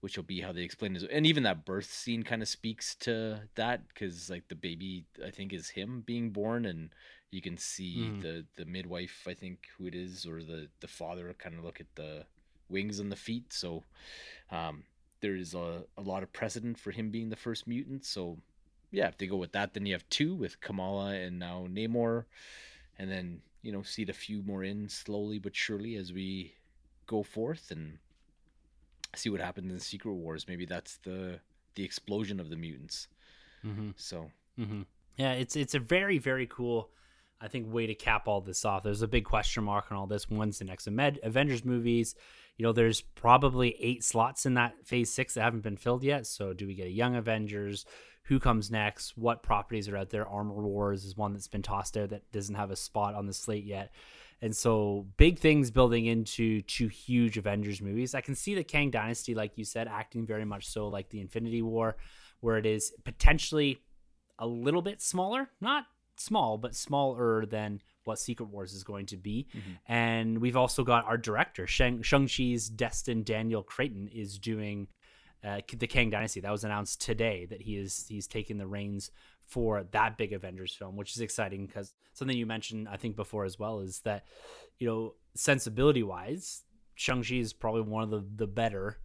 which will be how they explain it. And even that birth scene kind of speaks to that because like the baby, I think, is him being born, and you can see mm. the the midwife, I think, who it is, or the the father, kind of look at the wings and the feet. So um, there is a, a lot of precedent for him being the first mutant. So yeah, if they go with that, then you have two with Kamala and now Namor, and then you know seed a few more in slowly but surely as we go forth and see what happens in Secret Wars. Maybe that's the the explosion of the mutants. Mm-hmm. So mm-hmm. yeah, it's it's a very very cool. I think way to cap all this off. There's a big question mark on all this. When's the next Avengers movies? You know, there's probably eight slots in that Phase Six that haven't been filled yet. So, do we get a Young Avengers? Who comes next? What properties are out there? Armor Wars is one that's been tossed there that doesn't have a spot on the slate yet. And so big things building into two huge Avengers movies. I can see the Kang Dynasty, like you said, acting very much so like the Infinity War, where it is potentially a little bit smaller, not small, but smaller than what Secret Wars is going to be. Mm-hmm. And we've also got our director, Shang- Shang-Chi's Destin Daniel Cretton, is doing uh, the Kang Dynasty. That was announced today that he is he's taking the reins for that big Avengers film, which is exciting because something you mentioned I think before as well is that you know sensibility wise, Shang Chi is probably one of the the better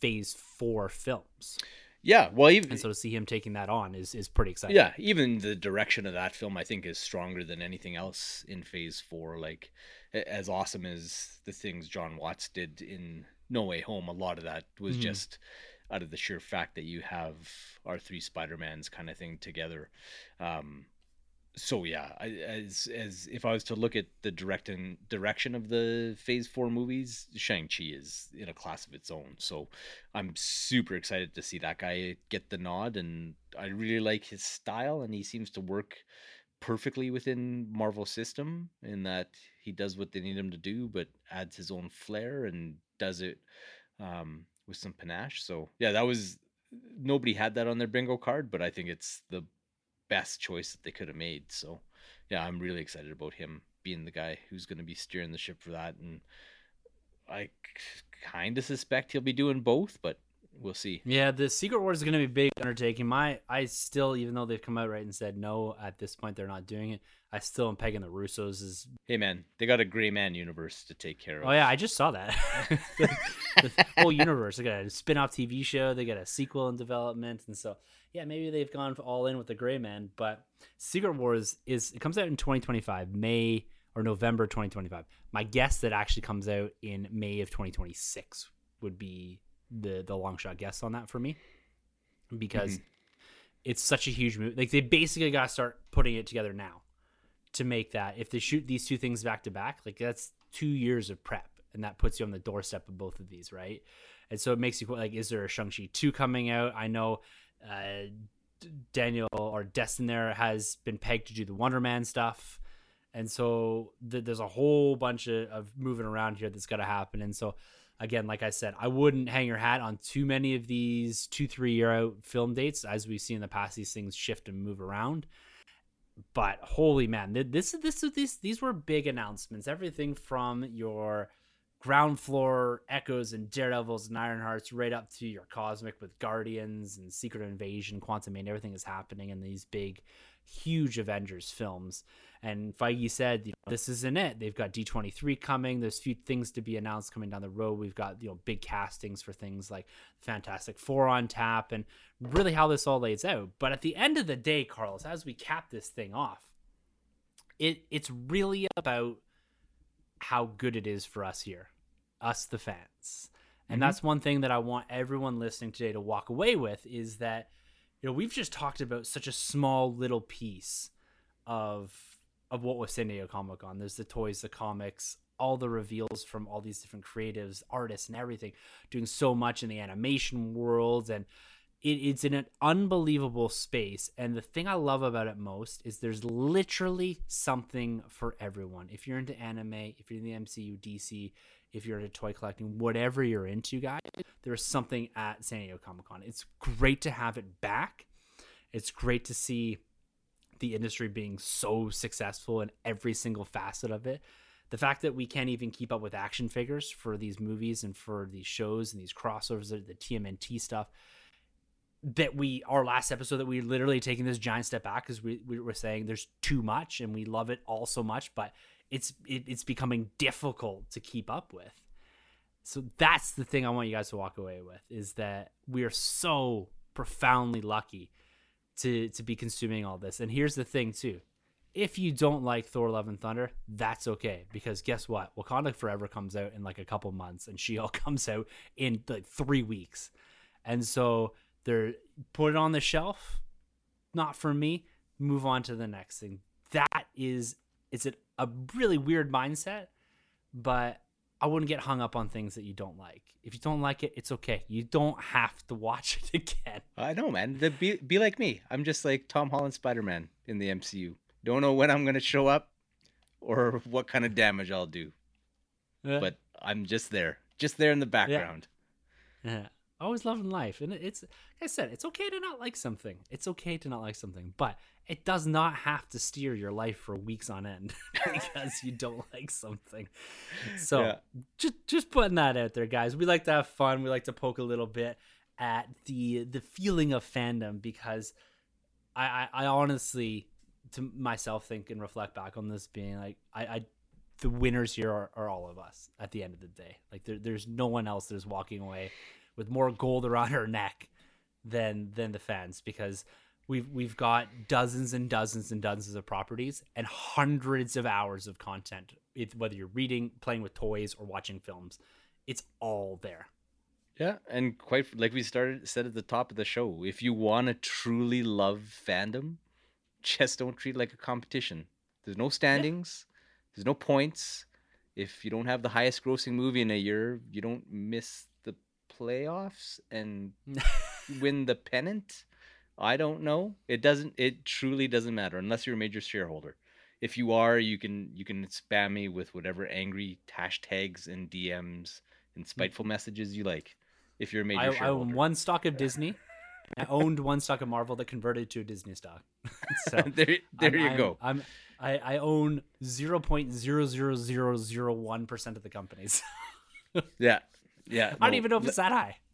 Phase Four films. Yeah, well, even and so to see him taking that on is is pretty exciting. Yeah, even the direction of that film I think is stronger than anything else in Phase Four. Like as awesome as the things John Watts did in No Way Home, a lot of that was mm-hmm. just out of the sheer fact that you have our three Spider-Mans kind of thing together. Um, so yeah, I, as as if I was to look at the directing direction of the Phase Four movies, Shang Chi is in a class of its own. So I'm super excited to see that guy get the nod, and I really like his style, and he seems to work perfectly within Marvel system in that he does what they need him to do, but adds his own flair and does it um, with some panache. So yeah, that was nobody had that on their bingo card, but I think it's the best choice that they could have made. So yeah, I'm really excited about him being the guy who's going to be steering the ship for that. And I kind of suspect he'll be doing both, but we'll see. Yeah, the Secret Wars is going to be a big undertaking. My, I still, even though they've come out right and said no, at this point they're not doing it. I still am pegging the Russos as. Hey man, they got a Gray Man universe to take care of. Oh yeah, I just saw that. the, the whole universe. They got a spin-off TV show. They got a sequel in development, and so yeah, maybe they've gone all in with the Gray Man. But Secret Wars is it comes out in 2025, May or November 2025. My guess that actually comes out in May of 2026 would be the the long shot guess on that for me because mm-hmm. it's such a huge move. Like they basically got to start putting it together now to make that. If they shoot these two things back to back, like that's two years of prep, and that puts you on the doorstep of both of these, right? And so it makes you like, is there a Shang Chi two coming out? I know. Uh, Daniel or Destin there has been pegged to do the Wonder Man stuff. And so th- there's a whole bunch of, of moving around here that's got to happen. And so again, like I said, I wouldn't hang your hat on too many of these two, three year out film dates. As we've seen in the past, these things shift and move around. But holy man, this is this these these were big announcements. Everything from your ground floor echoes and daredevils and ironhearts right up to your cosmic with guardians and secret invasion Quantumania everything is happening in these big huge avengers films and Feige said, you know, this isn't it. They've got D23 coming. There's a few things to be announced coming down the road. We've got, you know, big castings for things like Fantastic Four on tap and really how this all lays out. But at the end of the day, Carlos, as we cap this thing off, it it's really about how good it is for us here, us the fans. And mm-hmm. that's one thing that I want everyone listening today to walk away with is that you know, we've just talked about such a small little piece of of what was San Diego Comic Con. There's the toys, the comics, all the reveals from all these different creatives, artists, and everything, doing so much in the animation world, and it, it's in an unbelievable space. And the thing I love about it most is there's literally something for everyone. If you're into anime, if you're in the MCU, DC, if you're into toy collecting, whatever you're into, guys, there's something at San Diego Comic Con. It's great to have it back. It's great to see the industry being so successful in every single facet of it. The fact that we can't even keep up with action figures for these movies and for these shows and these crossovers, the TMNT stuff. That we, our last episode, that we literally taking this giant step back because we, we were saying there's too much and we love it all so much, but it's it, it's becoming difficult to keep up with. So that's the thing I want you guys to walk away with is that we are so profoundly lucky to to be consuming all this. And here's the thing too. If you don't like Thor Love and Thunder, that's okay because guess what? Wakanda Forever comes out in like a couple months and She-Hulk comes out in like 3 weeks. And so they're put it on the shelf. Not for me. Move on to the next thing. That is it's a, a really weird mindset, but I wouldn't get hung up on things that you don't like. If you don't like it, it's okay. You don't have to watch it again. I know, man. The, be be like me. I'm just like Tom Holland Spider Man in the MCU. Don't know when I'm gonna show up or what kind of damage I'll do. But I'm just there, just there in the background. Yeah. yeah always loving life and it's like i said it's okay to not like something. It's okay to not like something but it does not have to steer your life for weeks on end because you don't like something. So yeah. just just putting that out there guys. We like to have fun. We like to poke a little bit at the the feeling of fandom because i i, I honestly to myself think and reflect back on this being like i i the winners here are, are all of us at the end of the day. Like there, there's no one else that's walking away with more gold around her neck than than the fans because we've we've got dozens and dozens and dozens of properties and hundreds of hours of content whether you're reading playing with toys or watching films. It's all there. Yeah and quite like we started said at the top of the show if you want to truly love fandom just don't treat it like a competition. There's no standings. Yeah. there's no points. If you don't have the highest grossing movie in a year you don't miss playoffs and win the pennant. I don't know. It doesn't. It truly doesn't matter unless you're a major shareholder. If you are, you can you can spam me with whatever angry hashtags and DMs and hmm. spiteful messages you like. If you're a major I, shareholder, I own one stock of Disney. I owned one stock of Marvel that converted to a Disney stock. so there, there I'm, you I'm, go. I'm I, I own zero point zero zero zero zero one percent of the companies. yeah, Yeah, I don't no, even know if it's that high.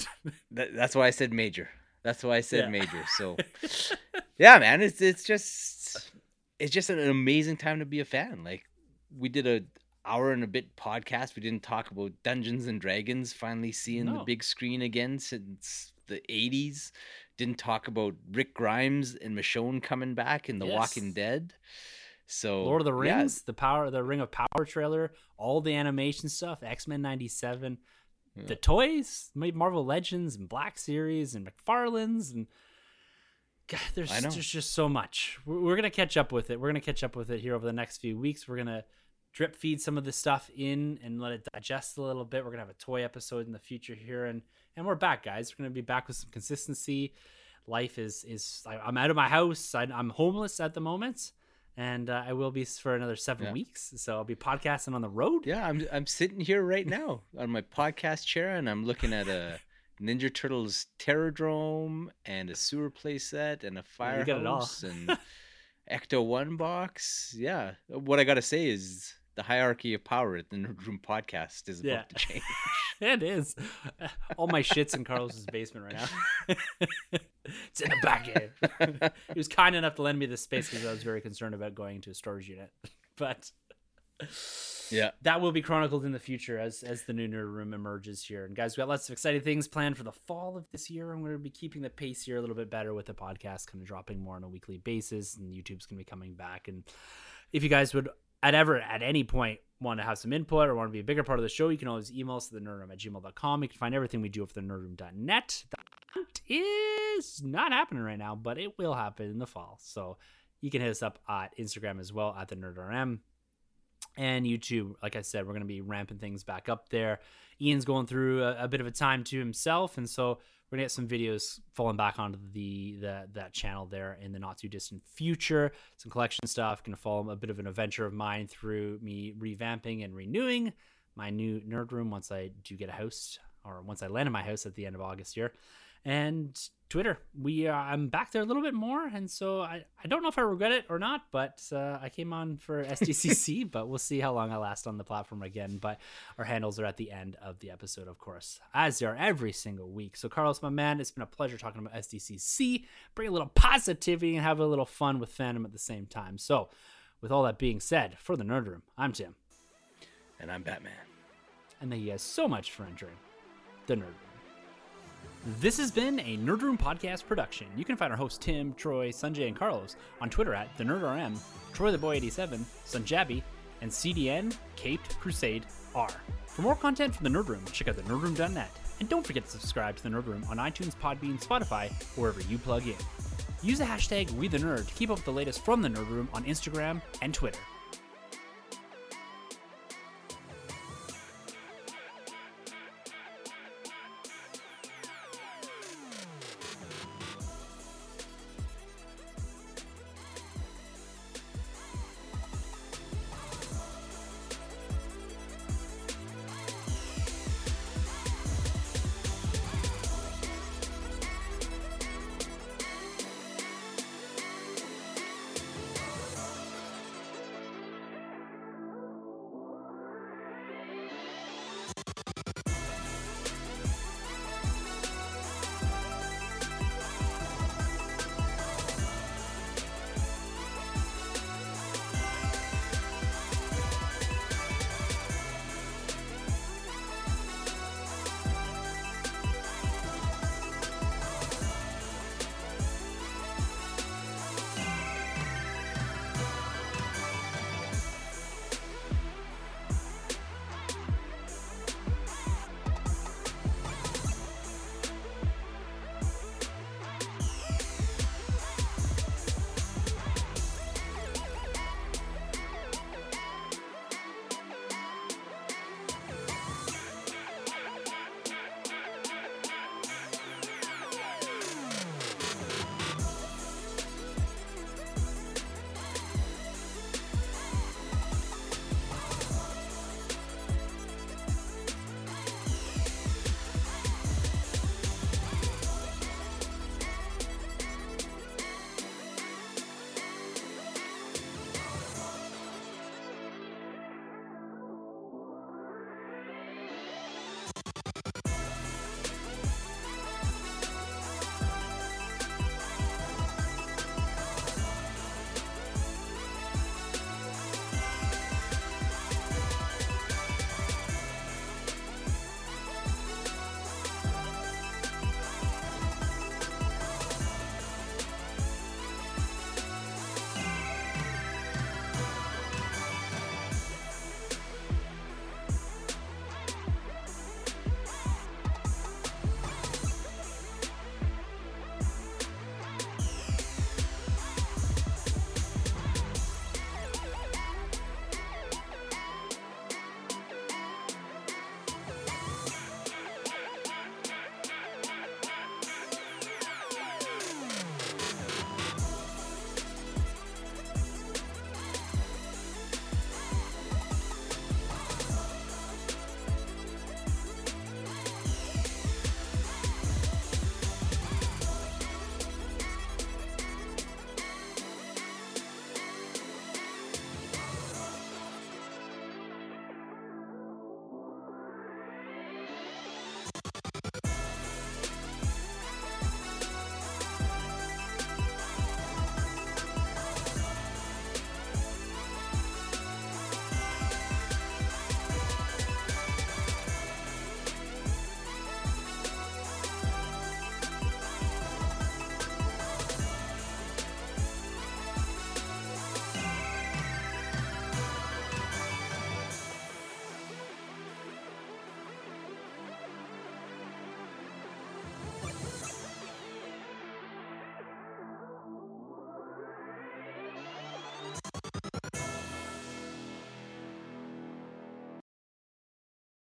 That, that's why I said major. That's why I said Yeah. major. So, yeah, man, it's it's just it's just an amazing time to be a fan. Like we did a hour and a bit podcast. We didn't talk about Dungeons and Dragons finally seeing the big screen again since the '80s. Didn't talk about Rick Grimes and Michonne coming back in The Walking Dead. So Lord of the yeah, Rings, the power, the Ring of Power trailer, all the animation stuff, X Men '97, the toys, Ma- Marvel Legends and Black Series and McFarlane's and God, there's there's just so much. We're, we're gonna catch up with it. We're gonna catch up with it here over the next few weeks. We're gonna drip feed some of this stuff in and let it digest a little bit. We're gonna have a toy episode in the future here, and and we're back, guys. We're gonna be back with some consistency. Life is is I- I'm out of my house. I, I'm homeless at the moment, and uh, I will be for another seven Yeah. weeks. So I'll be podcasting on the road. Yeah, I'm I'm sitting here right now on my podcast chair and I'm looking at a Ninja Turtles Terradrome and a sewer playset and a Yeah, you got it all. firehouse and Ecto One box. Yeah. What I gotta say is the hierarchy of power at the Nerd Room podcast is about Yeah. to change. It is. All my shit's in Carlos's basement right now. it's in the back here. he was kind enough to lend me this space because I was very concerned about going to a storage unit. But yeah. that will be chronicled in the future as as the new nerd room emerges here. And guys, we got lots of exciting things planned for the fall of this year. I'm going to be keeping the pace here a little bit better with the podcast, kind of dropping more on a weekly basis, and YouTube's going to be coming back. And if you guys would at ever at any point want to have some input or want to be a bigger part of the show, you can always email us at the nerdroom at gmail.com. You can find everything we do at the nerdroom.net. That is not happening right now, but it will happen in the fall. So you can hit us up at Instagram as well at the nerdrm and YouTube. Like I said, we're going to be ramping things back up there. Ian's going through a, a bit of a time to himself, and so we're gonna get some videos falling back onto the, the that channel there in the not too distant future. Some collection stuff. Gonna follow a bit of an adventure of mine through me revamping and renewing my new nerd room once I do get a host or once I land in my house at the end of August here. And Twitter, we uh, I'm back there a little bit more, and so I, I don't know if I regret it or not, but uh, I came on for SDCC, but we'll see how long I last on the platform again. But our handles are at the end of the episode, of course, as they are every single week. So Carlos, my man, it's been a pleasure talking about SDCC. Bring a little positivity and have a little fun with fandom at the same time. So, with all that being said, for the Nerd Room, I'm Tim, And I'm Batman. and thank you guys so much for entering the Nerd Room. This has been a Nerd Room podcast production. You can find our hosts Tim, Troy, Sanjay, and Carlos on Twitter at the NerdRM, Troy the Boy 87, Sanjabi, and CDN Caped Crusade R. For more content from the Nerd Room, check out the nerdroom.net. And don't forget to subscribe to the Nerd Room on iTunes, Podbean, Spotify, wherever you plug in. Use the hashtag WeTheNerd to keep up with the latest from the Nerd Room on Instagram and Twitter.